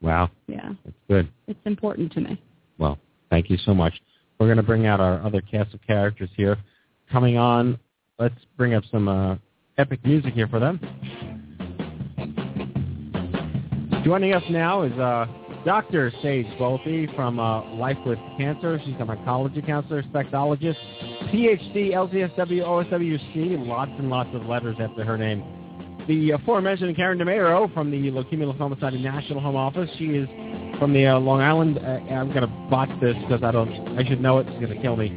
Wow, Yeah, It's good. it's important to me. Well, thank you so much. We're going to bring out our other cast of characters here. Coming on, let's bring up some uh, epic music here for them. Joining us now is uh, Dr. Sage Bolte from uh, Life with Cancer. She's a oncology counselor, sexologist, PhD, LCSW, OSWC, lots and lots of letters after her name. The aforementioned Karen DeMairo from the Leukemia Lymphoma Society National Home Office. She is from the uh, Long Island. Uh, I'm going to botch this because I don't. I should know it. She's going to kill me.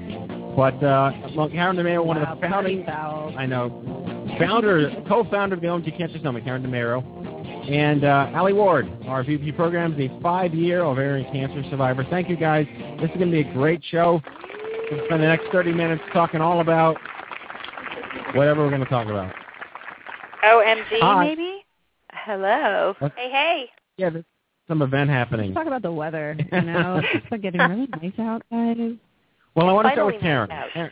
But uh, Long- Karen DeMairo, one of the founding. I know. Founder, co-founder of the OMG Cancer Summit, Karen DeMairo. and uh, Alli Ward, our VP Programs, a five-year ovarian cancer survivor. Thank you, guys. This is going to be a great show. We'll spend the next 30 minutes talking all about whatever we're going to talk about. OMG, Hi. maybe? Hello. What? Hey, hey. Yeah, there's some event happening. Let's talk about the weather. You know, it's been getting really nice out, guys. Well, I want to start with Karen. Karen.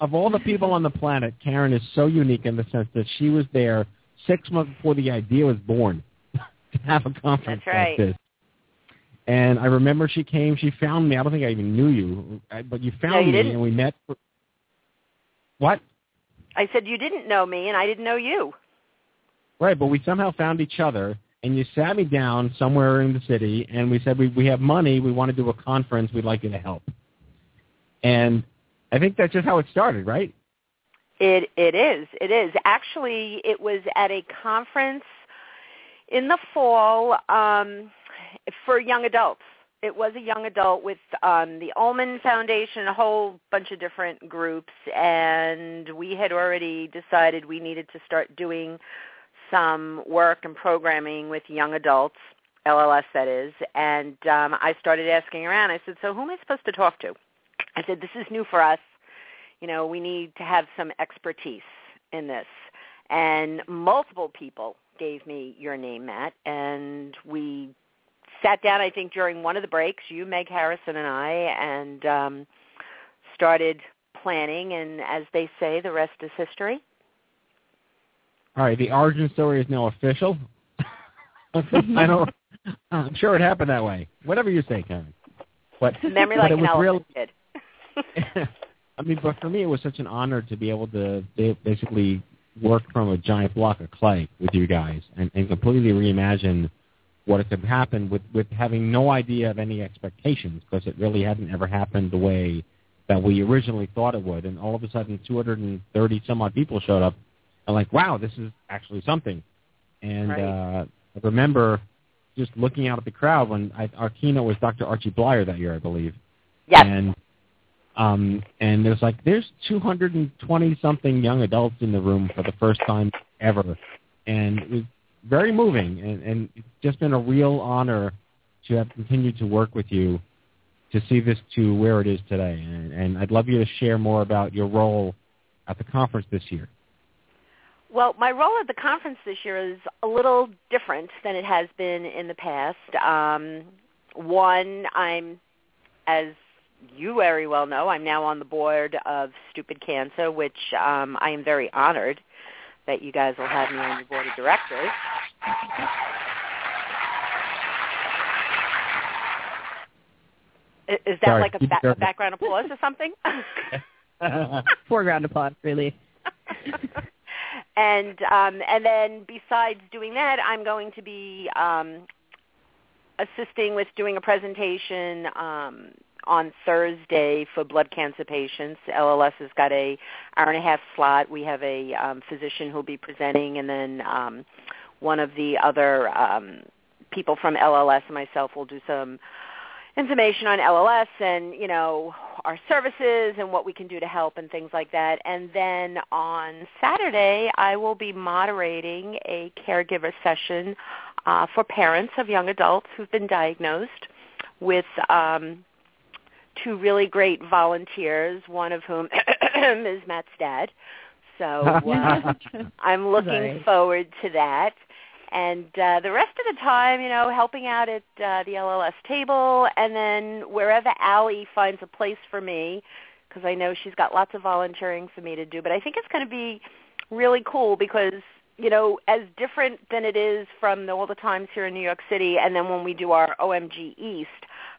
Of all the people on the planet, Karen is so unique in the sense that she was there six months before the idea was born to have a conference That's right. like this. And I remember she came. She found me. I don't think I even knew you, uh, but you found No, you me, didn't. and we met. For, what? I said you didn't know me, and I didn't know you. Right, but we somehow found each other, and you sat me down somewhere in the city, and we said we we have money. We want to do a conference. We'd like you to help. And I think that's just how it started, right? It it is. It is. Actually, it was at a conference in the fall um, for young adults. It was a young adult with um, the Ulman Foundation, a whole bunch of different groups, and we had already decided we needed to start doing some work and programming with young adults, LLS that is. And um, I started asking around. I said, "So who am I supposed to talk to?" I said, "This is new for us you know, we need to have some expertise in this. And multiple people gave me your name, Matt, and we sat down, I think, during one of the breaks, you, Meg Harrison, and I, and um, started planning. And as they say, the rest is history. All right, the origin story is now official. I don't. I'm sure it happened that way. Whatever you say, Karen. But Memory but like it an was elephant real. kid. I mean, but for me, it was such an honor to be able to basically work from a giant block of clay with you guys and, and completely reimagine what could happen with with having no idea of any expectations because it really hadn't ever happened the way that we originally thought it would. And all of a sudden, 230 some odd people showed up, and like, wow, this is actually something. And Right. uh, I remember just looking out at the crowd when I, our keynote was Dr. Archie Bleyer that year, I believe. Yes. And um, and there's like there's 220 something young adults in the room for the first time ever, and it was very moving, and, and it's just been a real honor to have continued to work with you to see this to where it is today. And, and I'd love you to share more about your role at the conference this year. Well, my role at the conference this year is a little different than it has been in the past. Um, one, I'm, as you very well know, I'm now on the board of Stupid Cancer, which um, I am very honored that you guys will have me on your board of directors. Is that Sorry, like a, ba- a background applause or something? Foreground applause, really. and um, and then besides doing that, I'm going to be um, assisting with doing a presentation um, on Thursday for blood cancer patients. LLS has got a hour and a half slot. We have a um, physician who'll be presenting, and then um, one of the other um, people from LLS and myself will do some information on LLS and you know our services and what we can do to help and things like that. And then on Saturday, I will be moderating a caregiver session uh, for parents of young adults who've been diagnosed with um, two really great volunteers, one of whom is Matt's dad. So uh, I'm looking Right. forward to that. And uh, the rest of the time, you know, helping out at uh, the LLS table, and then wherever Alli finds a place for me, because I know she's got lots of volunteering for me to do. But I think it's going to be really cool because you know, as different than it is from the, all the times here in New York City, and then when we do our OMG East,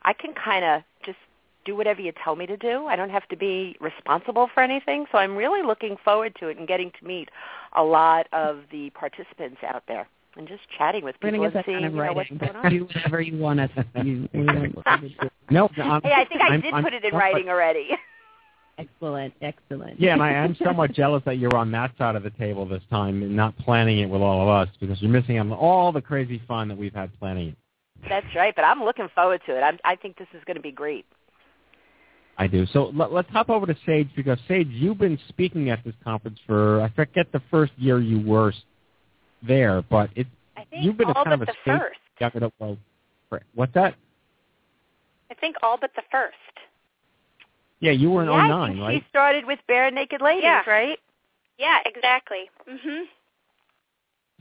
I can kind of just do whatever you tell me to do. I don't have to be responsible for anything. So I'm really looking forward to it and getting to meet a lot of the participants out there and just chatting with people and that seeing kind of you know, what's going on. Do whatever you want us to do. We want to do. No, I'm, Hey, I think I I'm- did I'm put it in somewhat- writing already. Excellent, excellent. Yeah, and I am somewhat jealous that you're on that side of the table this time and not planning it with all of us because you're missing out on all the crazy fun that we've had planning it. That's right, but I'm looking forward to it. I'm, I think this is going to be great. I do. So let, let's hop over to Sage because Sage, you've been speaking at this conference for I forget the first year you were s- there, but it. I think you've been a kind but of a the state first. young adult world. What's that? I think all but the first. Yeah, you were in yeah, I 09, think right? she started with Bare Naked Ladies, Yeah. right? Yeah, exactly. Mhm.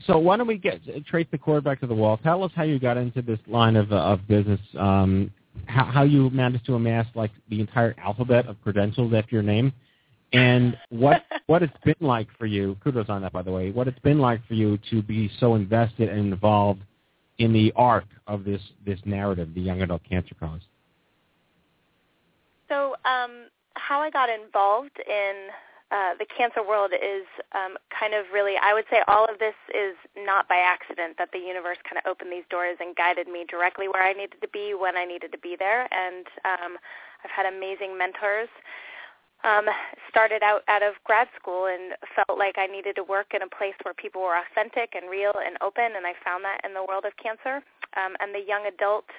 So why don't we get trace the cord back to the wall? Tell us how you got into this line of uh, of business. Um, how, how you managed to amass like the entire alphabet of credentials after your name, and what what it's been like for you. Kudos on that, by the way. What it's been like for you to be so invested and involved in the arc of this this narrative, the young adult cancer cause. So, um, how I got involved in uh, the cancer world is um, kind of really, I would say all of this is not by accident that the universe kind of opened these doors and guided me directly where I needed to be when I needed to be there. And um, I've had amazing mentors. Um, started out out of grad school and felt like I needed to work in a place where people were authentic and real and open, and I found that in the world of cancer. Um, and the young adult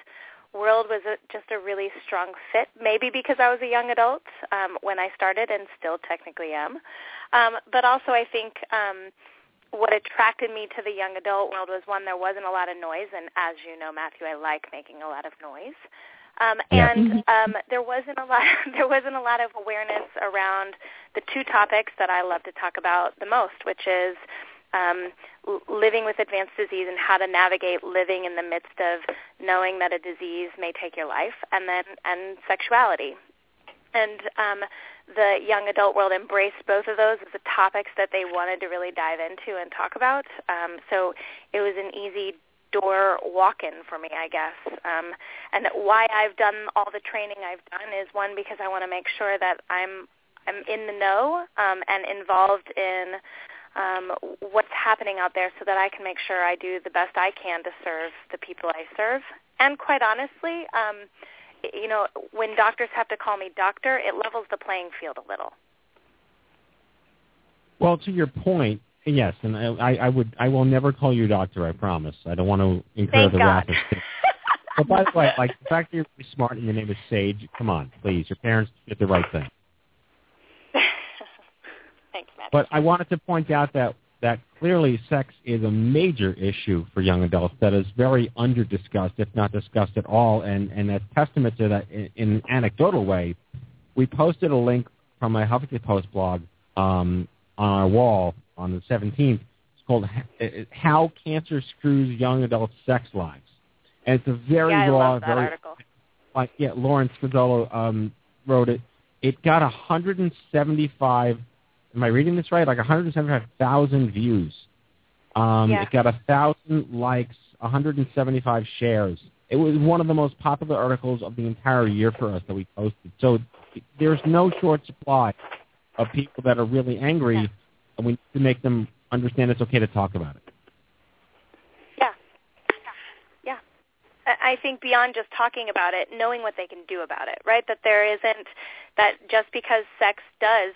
world was a, just a really strong fit, maybe because I was a young adult um, when I started and still technically am. Um, but also I think um, what attracted me to the young adult world was one, there wasn't a lot of noise, and as you know, Matthew, I like making a lot of noise. Um, Yeah. and um, there wasn't a lot. There wasn't a lot of awareness around the two topics that I love to talk about the most, which is um, living with advanced disease and how to navigate living in the midst of knowing that a disease may take your life, and then and sexuality. And um, the young adult world embraced both of those as the topics that they wanted to really dive into and talk about. Um, so it was an easy door walk-in for me, I guess. Um, and why I've done all the training I've done is one because I want to make sure that I'm I'm in the know um, and involved in um, what's happening out there so that I can make sure I do the best I can to serve the people I serve. And quite honestly, um, you know, when doctors have to call me doctor, it levels the playing field a little. Well, to your point, yes, and I, I would, I will never call you doctor. I promise. I don't want to incur Thank the God. wrath of. But by the way, like the fact that you're really smart and your name is Sage, come on, please. Your parents did the right thing. Thanks, Matt. But I wanted to point out that that clearly sex is a major issue for young adults that is very under discussed, if not discussed at all. And and as testament to that, in, in an anecdotal way, we posted a link from my Huffington Post blog um, on our wall on the 17th. It's called "How Cancer Screws Young Adults' Sex Lives," and it's a very yeah, raw, very article. like yeah, Lawrence Scazzolo um, wrote it. It got 175. Am I reading this right? Like 175,000 views. Um, Yeah. It got a thousand likes, 175 shares. It was one of the most popular articles of the entire year for us that we posted. So there's no short supply of people that are really angry, Yeah. and we need to make them understand it's okay to talk about it. Yeah. Yeah. I think beyond just talking about it, knowing what they can do about it, right? That there isn't that just because sex does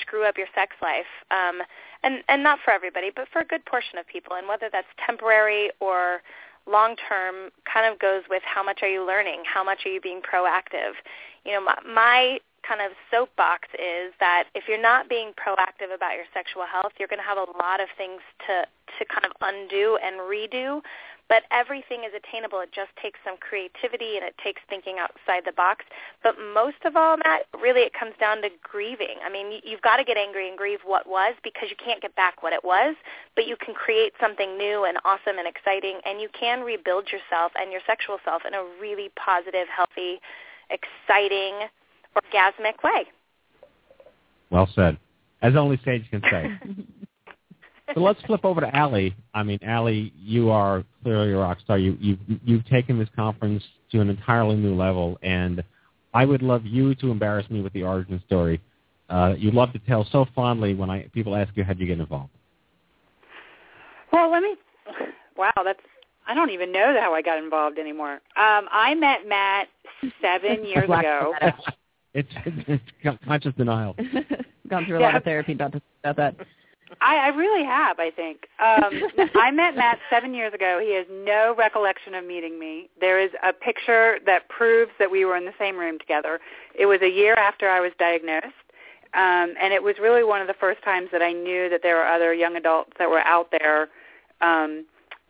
screw up your sex life, um, and and not for everybody, but for a good portion of people, and whether that's temporary or long term, kind of goes with how much are you learning, how much are you being proactive. You know, my, my kind of soapbox is that if you're not being proactive about your sexual health, you're going to have a lot of things to to kind of undo and redo. But everything is attainable. It just takes some creativity and it takes thinking outside the box. But most of all, Matt, really it comes down to grieving. I mean, you- you've got to get angry and grieve what was because you can't get back what it was, but you can create something new and awesome and exciting, and you can rebuild yourself and your sexual self in a really positive, healthy, exciting, orgasmic way. Well said. As only Sage can say. so let's flip over to Alli. I mean, Alli, you are clearly a rock star. You, you've, you've taken this conference to an entirely new level, and I would love you to embarrass me with the origin story. Uh, you love to tell so fondly when I people ask you how would you get involved. Well, let me. Wow, that's. I don't even know how I got involved anymore. Um, I met Matt seven years ago. It's, it's, it's conscious denial. Gone through a lot of therapy about, this, about that. I, I really have, I think. Um, I met Matt seven years ago. He has no recollection of meeting me. There is a picture that proves that we were in the same room together. It was a year after I was diagnosed, um, and it was really one of the first times that I knew that there were other young adults that were out there um,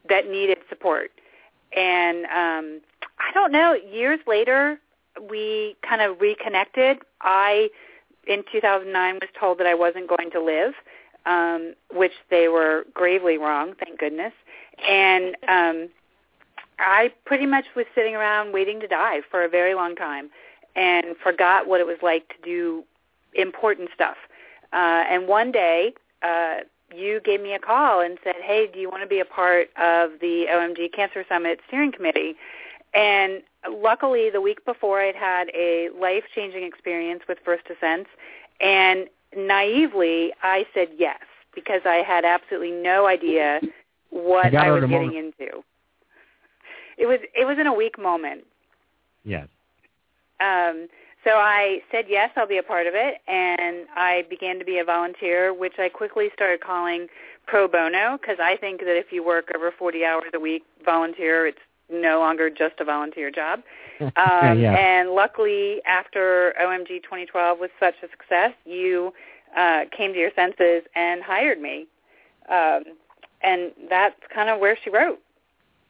that needed support. And um, I don't know. Years later, we kind of reconnected. I, in 2009, was told that I wasn't going to live, um, which they were gravely wrong. Thank goodness. And um, I pretty much was sitting around waiting to die for a very long time, and forgot what it was like to do important stuff. Uh, and one day, uh, you gave me a call and said, "Hey, do you want to be a part of the OMG Cancer Summit steering committee?" And luckily, the week before, I'd had a life-changing experience with First Descents, and naively, I said yes because I had absolutely no idea what I, I was getting into. It was it was in a weak moment. Yes. Um, so I said yes, I'll be a part of it, and I began to be a volunteer, which I quickly started calling pro bono because I think that if you work over 40 hours a week, volunteer, it's no longer just a volunteer job. Um, yeah. And luckily, after OMG 2012 was such a success, you uh, came to your senses and hired me, um, and that's kind of where she wrote.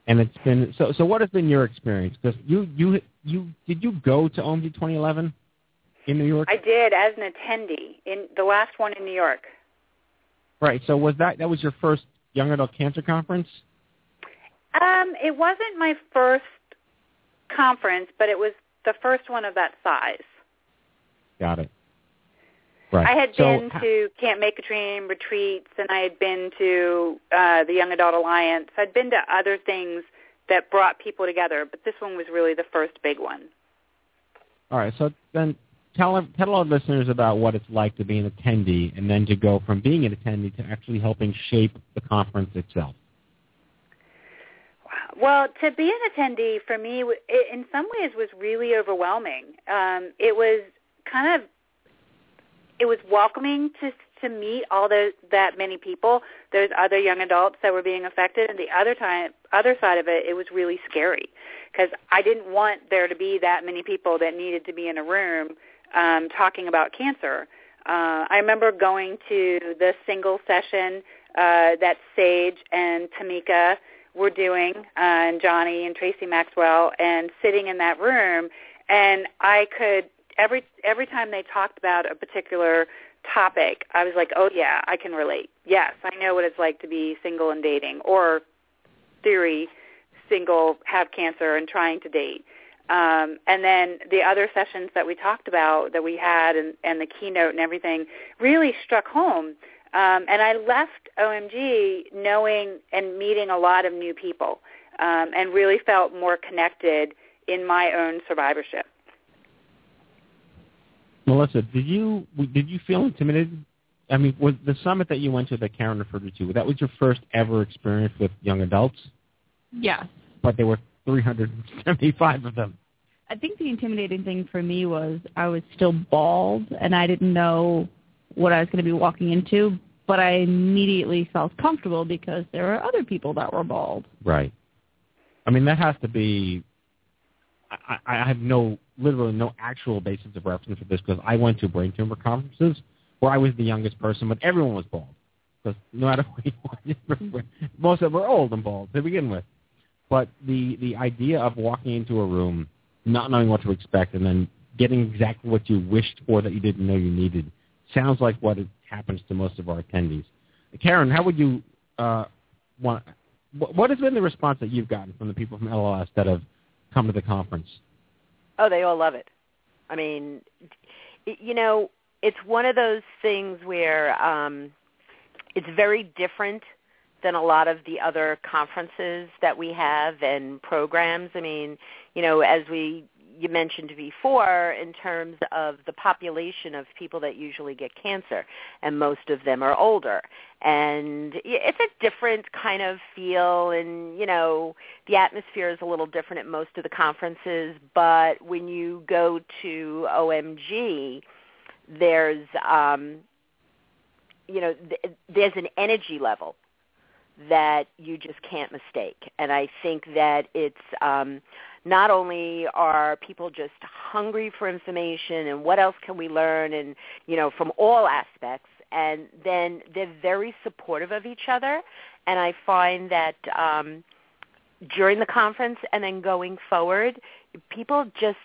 And it's been so. So what has been your experience? Because you you you did you go to OMG 2011 in New York? I did as an attendee in the last one in New York. Right. So was that that was your first young adult cancer conference? Um, it wasn't my first conference, but it was the first one of that size. Got it. Right. I had so, been to Camp Mak-A-Dream retreats, and I had been to uh, the Young Adult Alliance. I'd been to other things that brought people together, but this one was really the first big one. All right. So then tell tell our listeners about what it's like to be an attendee, and then to go from being an attendee to actually helping shape the conference itself. Well, to be an attendee for me, it, in some ways, was really overwhelming. Um, it was kind of, it was welcoming to to meet all those that many people. There's other young adults that were being affected, and the other time, other side of it, it was really scary because I didn't want there to be that many people that needed to be in a room um, talking about cancer. Uh, I remember going to the single session uh, that Sage and Tamika were doing, uh, and Johnny and Tracy Maxwell, and sitting in that room, and I could every every time they talked about a particular topic, I was like, oh yeah, I can relate. Yes, I know what it's like to be single and dating, or theory, single, have cancer, and trying to date. Um, and then the other sessions that we talked about that we had and, and the keynote and everything really struck home. Um, and I left OMG knowing and meeting a lot of new people um, and really felt more connected in my own survivorship. Melissa, did you did you feel intimidated? I mean, was the summit that you went to that Karen referred to, that was your first ever experience with young adults? Yes. But there were 375 of them. I think the intimidating thing for me was I was still bald and I didn't know what I was going to be walking into, but I immediately felt comfortable because there were other people that were bald. Right. I mean, that has to be. I, I have no, literally no actual basis of reference for this because I went to brain tumor conferences where I was the youngest person, but everyone was bald. Because no matter what you want, most of them were old and bald to begin with. But the the idea of walking into a room, not knowing what to expect, and then getting exactly what you wished for that you didn't know you needed, sounds like what happens to most of our attendees. Karen, how would you uh, want? What has been the response that you've gotten from the people from LLS that have come to the conference? Oh, they all love it. I mean, you know, it's one of those things where um, it's very different than a lot of the other conferences that we have and programs. I mean, you know, as we you mentioned before in terms of the population of people that usually get cancer, and most of them are older. And it's a different kind of feel, and you know the atmosphere is a little different at most of the conferences. But when you go to OMG, there's um, you know th- there's an energy level that you just can't mistake. And I think that it's um, not only are people just hungry for information and what else can we learn and, you know, from all aspects, and then they're very supportive of each other. And I find that um, during the conference and then going forward, people just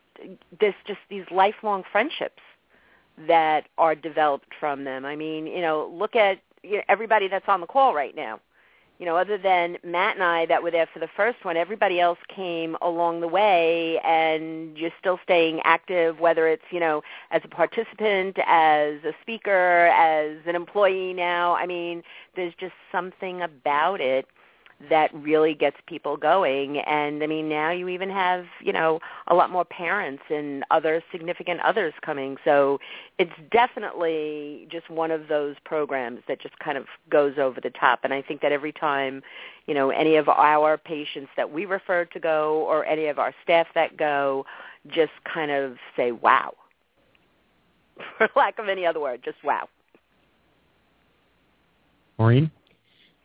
there's just these lifelong friendships that are developed from them. I mean, you know, look at you know, everybody that's on the call right now you know, other than Matt and I that were there for the first one, everybody else came along the way and you're still staying active, whether it's, you know, as a participant, as a speaker, as an employee now. I mean, there's just something about it that really gets people going. And I mean, now you even have, you know, a lot more parents and other significant others coming. So it's definitely just one of those programs that just kind of goes over the top. And I think that every time, you know, any of our patients that we refer to go or any of our staff that go just kind of say, wow, for lack of any other word, just wow. Maureen?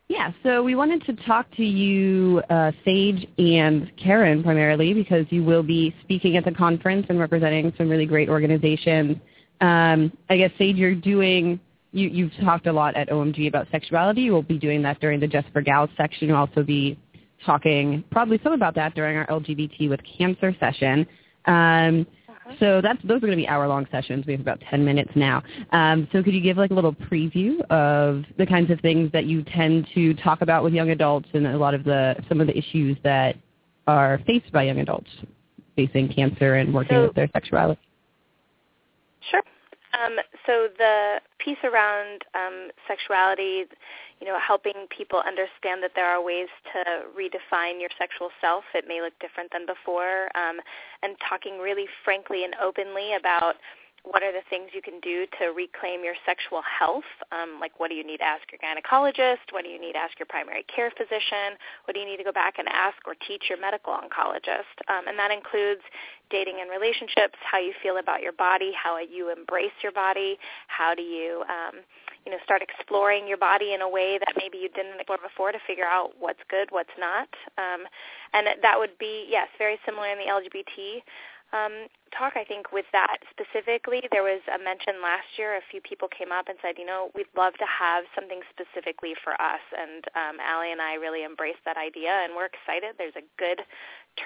Yeah, so we wanted to talk to you, uh, Sage and Karen, primarily because you will be speaking at the conference and representing some really great organizations. Um, I guess Sage, you're doing. You, you've talked a lot at OMG about sexuality. You will be doing that during the Just for Gals section. You'll also be talking probably some about that during our LGBT with Cancer session. Um, so that's those are going to be hour-long sessions. We have about 10 minutes now. Um, so could you give like a little preview of the kinds of things that you tend to talk about with young adults and a lot of the some of the issues that are faced by young adults facing cancer and working So- with their sexuality? Sure. Um, so the piece around um, sexuality, you know, helping people understand that there are ways to redefine your sexual self. It may look different than before, um, and talking really frankly and openly about what are the things you can do to reclaim your sexual health? Um, like what do you need to ask your gynecologist? What do you need to ask your primary care physician? What do you need to go back and ask or teach your medical oncologist? Um, and that includes dating and relationships, how you feel about your body, how you embrace your body, how do you um, you know start exploring your body in a way that maybe you didn't explore before to figure out what's good, what's not. Um, and that would be yes, very similar in the LGBT um, talk. I think with that specifically, there was a mention last year. A few people came up and said, you know, we'd love to have something specifically for us. And um, Alli and I really embraced that idea, and we're excited. There's a good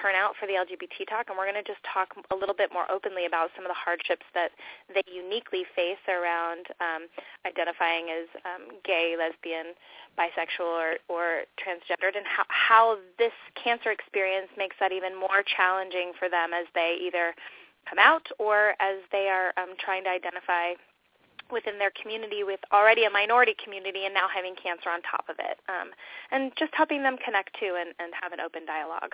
turnout for the LGBT talk, and we're going to just talk a little bit more openly about some of the hardships that they uniquely face around um, identifying as um, gay, lesbian, bisexual, or, or transgendered, and how, how this cancer experience makes that even more challenging for them as they either come out or as they are um, trying to identify within their community with already a minority community and now having cancer on top of it. Um, and just helping them connect to and, and have an open dialogue.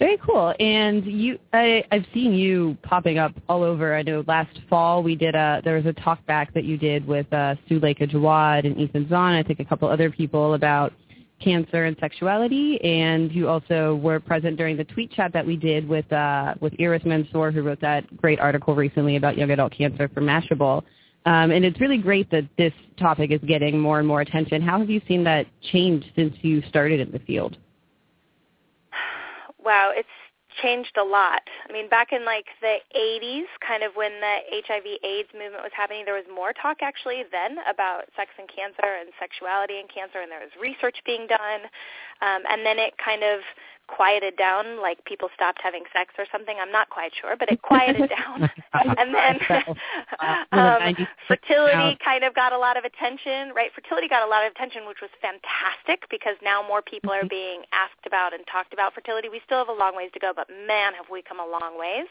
Very cool. And you, I, I've seen you popping up all over. I know last fall we did a there was a talk back that you did with uh, Suleika Jaouad and Ethan Zohn. I think a couple other people about cancer and sexuality. And you also were present during the tweet chat that we did with uh, with Iris Mansour, who wrote that great article recently about young adult cancer for Mashable. Um, and it's really great that this topic is getting more and more attention. How have you seen that change since you started in the field? Wow, it's changed a lot. I mean, back in like the 80s, kind of when the HIV AIDS movement was happening, there was more talk actually then about sex and cancer and sexuality and cancer, and there was research being done. Um, and then it kind of quieted down, like people stopped having sex or something. I'm not quite sure, but it quieted down. and then um, fertility kind of got a lot of attention, right? Fertility got a lot of attention, which was fantastic because now more people are being asked about and talked about fertility. We still have a long ways to go, but man, have we come a long ways.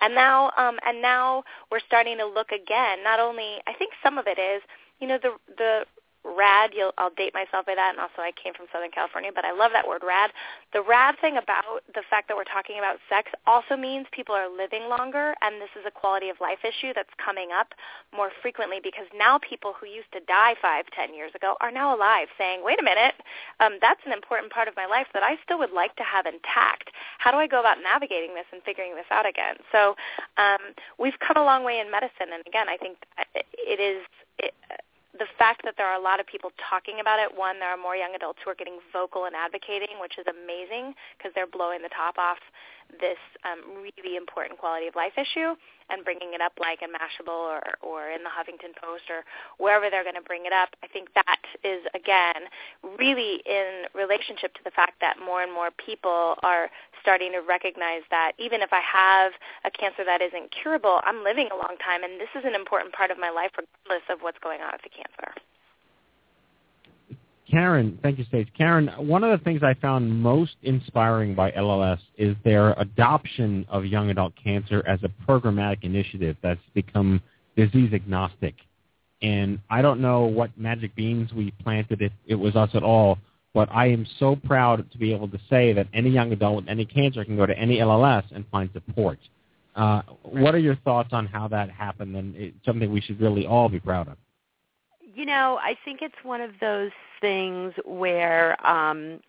And now, um, and now we're starting to look again. Not only, I think some of it is, you know, the the rad you'll I'll date myself by that and also I came from Southern California but I love that word rad. The rad thing about the fact that we're talking about sex also means people are living longer and this is a quality of life issue that's coming up more frequently because now people who used to die five ten years ago are now alive saying wait a minute um, that's an important part of my life that I still would like to have intact. How do I go about navigating this and figuring this out again? So um, we've come a long way in medicine and again I think it is it, the fact that there are a lot of people talking about it, one, there are more young adults who are getting vocal and advocating, which is amazing because they're blowing the top off this um, really important quality of life issue and bringing it up like in Mashable or, or in the Huffington Post or wherever they're going to bring it up. I think that is, again, really in relationship to the fact that more and more people are starting to recognize that even if I have a cancer that isn't curable, I'm living a long time, and this is an important part of my life regardless of what's going on with the cancer. Karen, thank you, Stace. Karen, one of the things I found most inspiring by LLS is their adoption of young adult cancer as a programmatic initiative that's become disease agnostic. And I don't know what magic beans we planted if it was us at all, but I am so proud to be able to say that any young adult with any cancer can go to any LLS and find support. Uh, what are your thoughts on how that happened and it's something we should really all be proud of? You know, I think it's one of those things where um,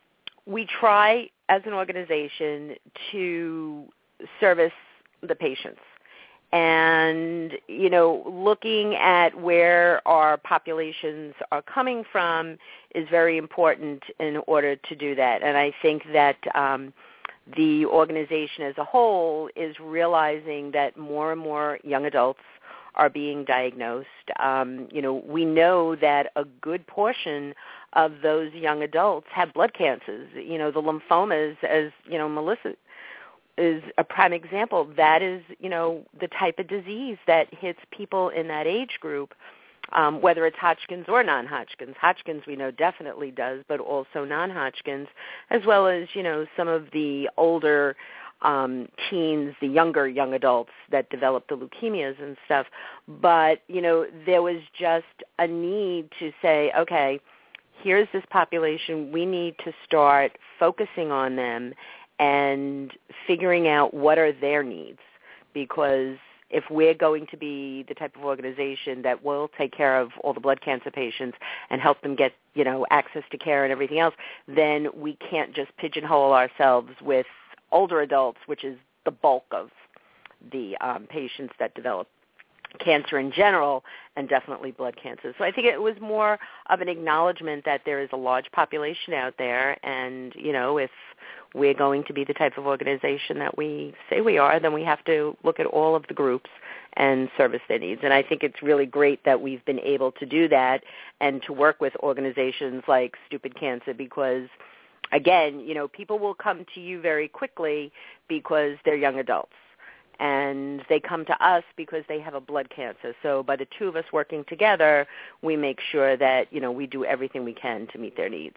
we try as an organization to service the patients. And, you know, looking at where our populations are coming from is very important in order to do that. And I think that um, the organization as a whole is realizing that more and more young adults are being diagnosed. Um, you know, we know that a good portion of those young adults have blood cancers. You know, the lymphomas, as you know, Melissa is a prime example. That is, you know, the type of disease that hits people in that age group. Um, whether it's Hodgkin's or non-Hodgkin's. Hodgkin's we know definitely does, but also non-Hodgkin's, as well as you know some of the older um, teens, the younger young adults that develop the leukemias and stuff. But you know, there was just a need to say, okay, here's this population. We need to start focusing on them and figuring out what are their needs because if we're going to be the type of organization that will take care of all the blood cancer patients and help them get, you know, access to care and everything else, then we can't just pigeonhole ourselves with older adults, which is the bulk of the um, patients that develop cancer in general and definitely blood cancer. So I think it was more of an acknowledgement that there is a large population out there and, you know, if we're going to be the type of organization that we say we are, then we have to look at all of the groups and service their needs. And I think it's really great that we've been able to do that and to work with organizations like Stupid Cancer because – again, you know, people will come to you very quickly because they're young adults. And they come to us because they have a blood cancer. So by the two of us working together, we make sure that, you know, we do everything we can to meet their needs.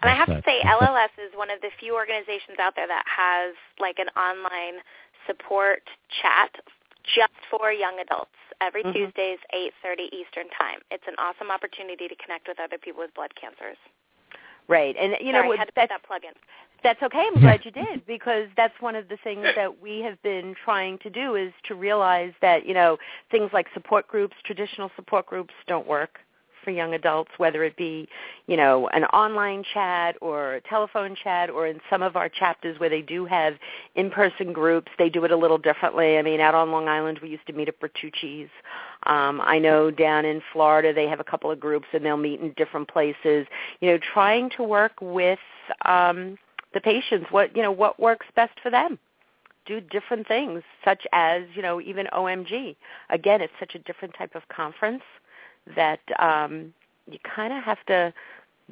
And I have to say, LLS is one of the few organizations out there that has like an online support chat just for young adults every mm-hmm. Tuesdays, 8.30 Eastern Time. It's an awesome opportunity to connect with other people with blood cancers. Right, and you know Sorry, I had to put that plug in. That's okay. I'm glad you did because that's one of the things that we have been trying to do is to realize that you know things like support groups, traditional support groups, don't work for young adults, whether it be, you know, an online chat or a telephone chat or in some of our chapters where they do have in-person groups, they do it a little differently. I mean, out on Long Island, we used to meet at Bertucci's. Um, I know down in Florida they have a couple of groups and they'll meet in different places. You know, trying to work with um, the patients, what you know, what works best for them do different things, such as, you know, even OMG. Again, it's such a different type of conference that um, you kind of have to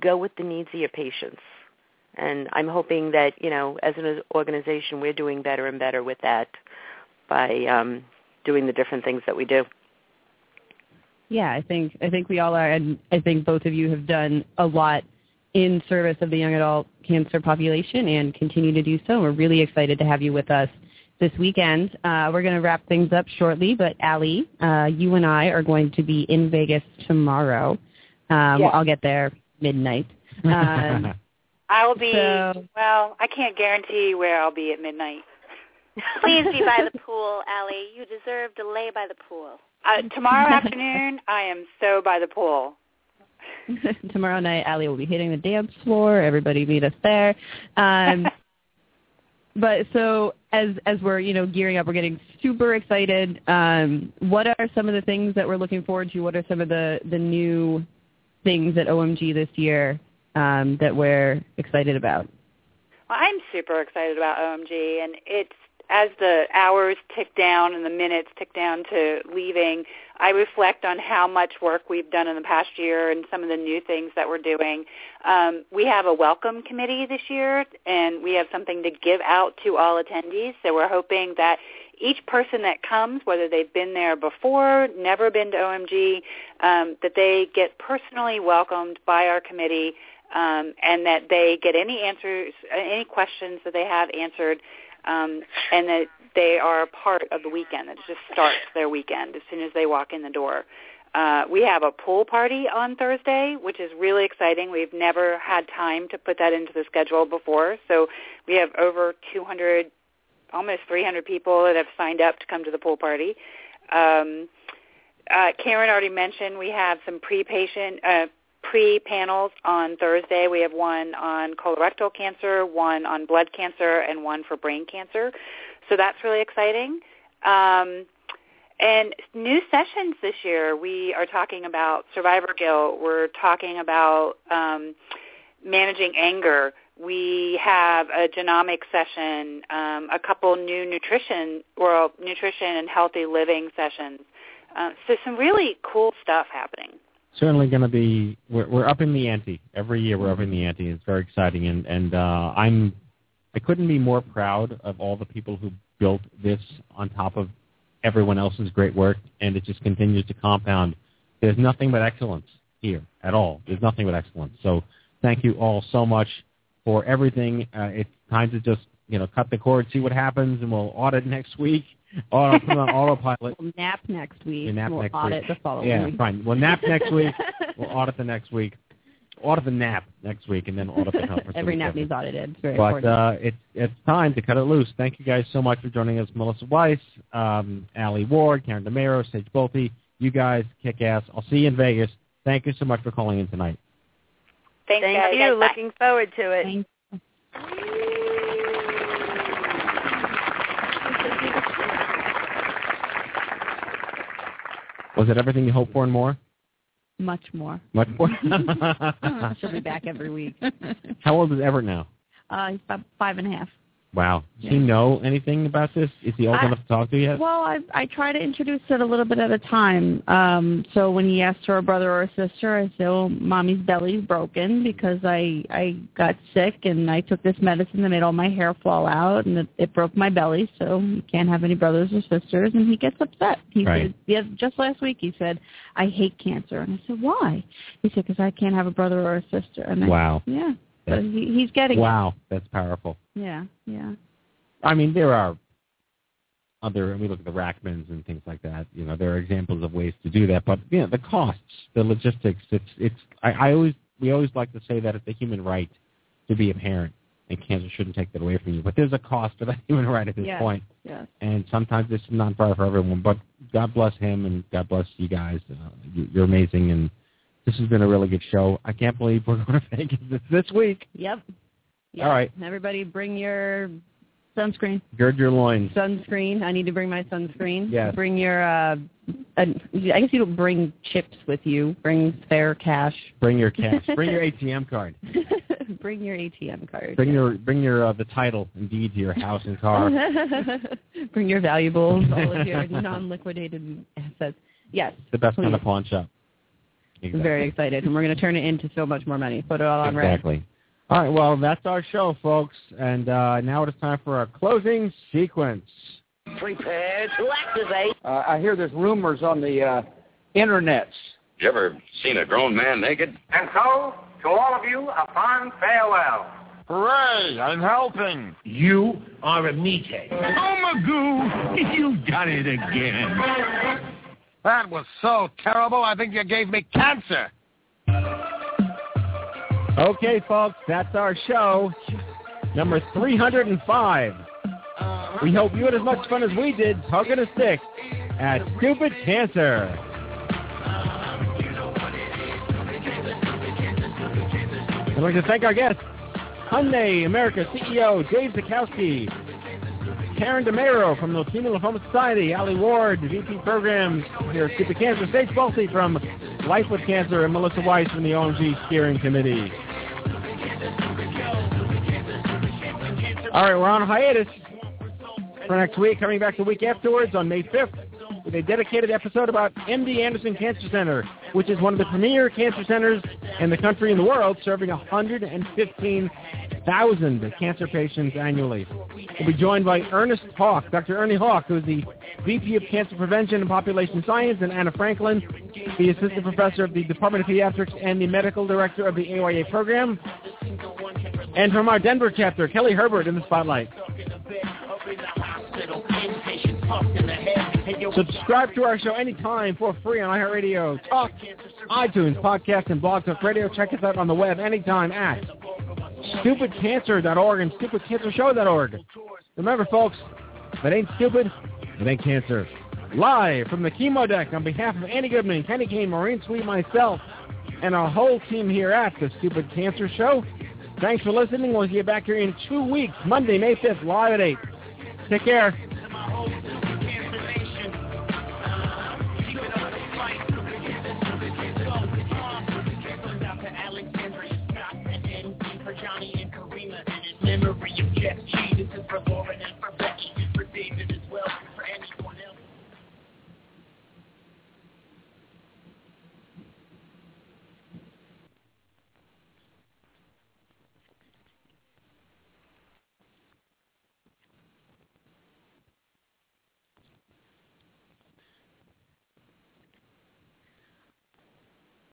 go with the needs of your patients. And I'm hoping that, you know, as an organization, we're doing better and better with that by um, doing the different things that we do. Yeah, I think I think we all are, and I think both of you have done a lot in service of the young adult cancer population and continue to do so. We're really excited to have you with us this weekend. Uh, we're going to wrap things up shortly, but Alli, uh, you and I are going to be in Vegas tomorrow. Um, yes. I'll get there midnight. Um, I will be, so, well, I can't guarantee where I'll be at midnight. Please be by the pool, Alli. You deserve to lay by the pool. Uh, tomorrow afternoon, I am so by the pool. tomorrow night, Alli will be hitting the dance floor. Everybody meet us there. Um, but so as as we're you know gearing up, we're getting super excited. Um, what are some of the things that we're looking forward to? What are some of the the new things at OMG this year um, that we're excited about? Well, I'm super excited about OMG, and it's as the hours tick down and the minutes tick down to leaving, I reflect on how much work we've done in the past year and some of the new things that we're doing. Um, we have a welcome committee this year, and we have something to give out to all attendees. So we're hoping that each person that comes, whether they've been there before, never been to OMG, um, that they get personally welcomed by our committee um, and that they get any answers, any questions that they have answered um, and that they are a part of the weekend. It just starts their weekend as soon as they walk in the door. Uh, we have a pool party on Thursday, which is really exciting. We've never had time to put that into the schedule before, so we have over 200, almost 300 people that have signed up to come to the pool party. Um, uh, Karen already mentioned we have some pre-patient, uh, pre-panels on Thursday. We have one on colorectal cancer, one on blood cancer, and one for brain cancer. So that's really exciting. Um, and new sessions this year, we are talking about survivor guilt. We're talking about um, managing anger. We have a genomic session, um, a couple new nutrition or nutrition and healthy living sessions. Uh, so some really cool stuff happening certainly going to be we're, we're up in the ante every year. We're up in the ante. It's very exciting, and and uh, I'm I couldn't be more proud of all the people who built this on top of everyone else's great work, and it just continues to compound. There's nothing but excellence here at all. There's nothing but excellence. So thank you all so much for everything. Uh, it's time to just you know cut the cord, see what happens, and we'll audit next week. Auto, put on autopilot. We'll nap next week. You nap we'll next audit week. the following yeah, week. fine. We'll nap next week. We'll audit the next week. Audit the nap next week, and then audit the conference. Every nap after. needs audited. It's very But important. uh, it's it's time to cut it loose. Thank you guys so much for joining us, Melissa Weiss, um, Alli Ward, Karen DeMairo, Sage Bolte. You guys kick ass. I'll see you in Vegas. Thank you so much for calling in tonight. Thanks, Thank guys. you. Bye. Looking forward to it. Was it everything you hoped for and more? Much more. Much more. She'll be back every week. How old is Everett now? Uh, he's about five and a half. Wow. Does he know anything about this? Is he old I- enough to talk to you yet? Well, I I try to introduce it a little bit at a time. Um, so when he asked for a brother or a sister, I said, "Oh, mommy's belly's broken because I I got sick and I took this medicine that made all my hair fall out and it, it broke my belly, so you can't have any brothers or sisters." And he gets upset. He Right. said, yeah, just last week he said, "I hate cancer," and I said, "Why?" He said, "Because I can't have a brother or a sister." And I, Wow. Yeah. So That's- he, he's getting Wow, that's powerful. Yeah. Yeah. I mean, there are other. And we look at the Rackmans and things like that. You know, there are examples of ways to do that, but you know, the costs, the logistics. It's it's. I, I always we always like to say that it's a human right to be a parent, and cancer shouldn't take that away from you. But there's a cost to that human right at this Yes. point, Yes. and sometimes it's not fair for everyone. But God bless him, and God bless you guys. Uh, you- you're amazing, and this has been a really good show. I can't believe we're going to Vegas this, this week. Yep. Yep. All right. Everybody, bring your sunscreen. Gird your loins. Sunscreen. I need to bring my sunscreen. Yes. Bring your. uh I guess you don't bring chips with you. Bring spare cash. Bring your cash. Bring your ATM card. bring your ATM card. Bring your bring your uh, the title and deed to your house and car. bring your valuables, all of your non-liquidated assets. Yes. the best kind of please. pawn shop. I'm very excited, and we're going to turn it into so much more money. Put it all on red. Exactly. All right. Well, that's our show, folks, and uh, now it is time for our closing sequence. Prepare to activate. Uh, I hear there's rumors on the uh, internets. You ever seen a grown man naked? And so, to all of you, a fond farewell. Hooray, I'm helping. You are a meathead. Oh, Magoo, you got it again. That was so terrible, I think you gave me cancer. Okay, folks, that's our show, number 305. We hope you had as much fun as we did poking a stick at Stupid Cancer. I'd like to thank our guests, Hyundai America CEO Dave Zuchowski, Karen DeMairo from the Leukemia Lymphoma Society, Alli Ward, VP Programs here at Stupid Cancer, Sage Bolte from Life with Cancer, and Melissa Weiss from the OMG Steering Committee. All right, we're on hiatus for next week. Coming back the week afterwards on May 5th with a dedicated episode about MD Anderson Cancer Center, which is one of the premier cancer centers in the country and the world, serving 115,000 cancer patients annually. We'll be joined by Ernest Hawk, Dr. Ernie Hawk, who is the VP of Cancer Prevention and Population Science, and Anna Franklin, the Assistant Professor of the Department of Pediatrics and the Medical Director of the AYA program. And from our Denver chapter, Kelly Herbert in the spotlight. Subscribe to our show anytime for free on iHeartRadio, Talk, iTunes, Podcast, and Blog Talk Radio. Check us out on the web anytime at stupidcancer.org and stupidcancershow.org. Remember, folks, if it ain't stupid, it ain't cancer. Live from the chemo deck on behalf of Andy Goodman, Kenny Kane, Maureen Sweet, myself, and our whole team here at the Stupid Cancer Show. Thanks for listening. We'll see you back here in two weeks, Monday, May 5th, live at 8. Take care. Johnny and Karima and his memory of Jeff G. This is for Lauren and for Becky, for David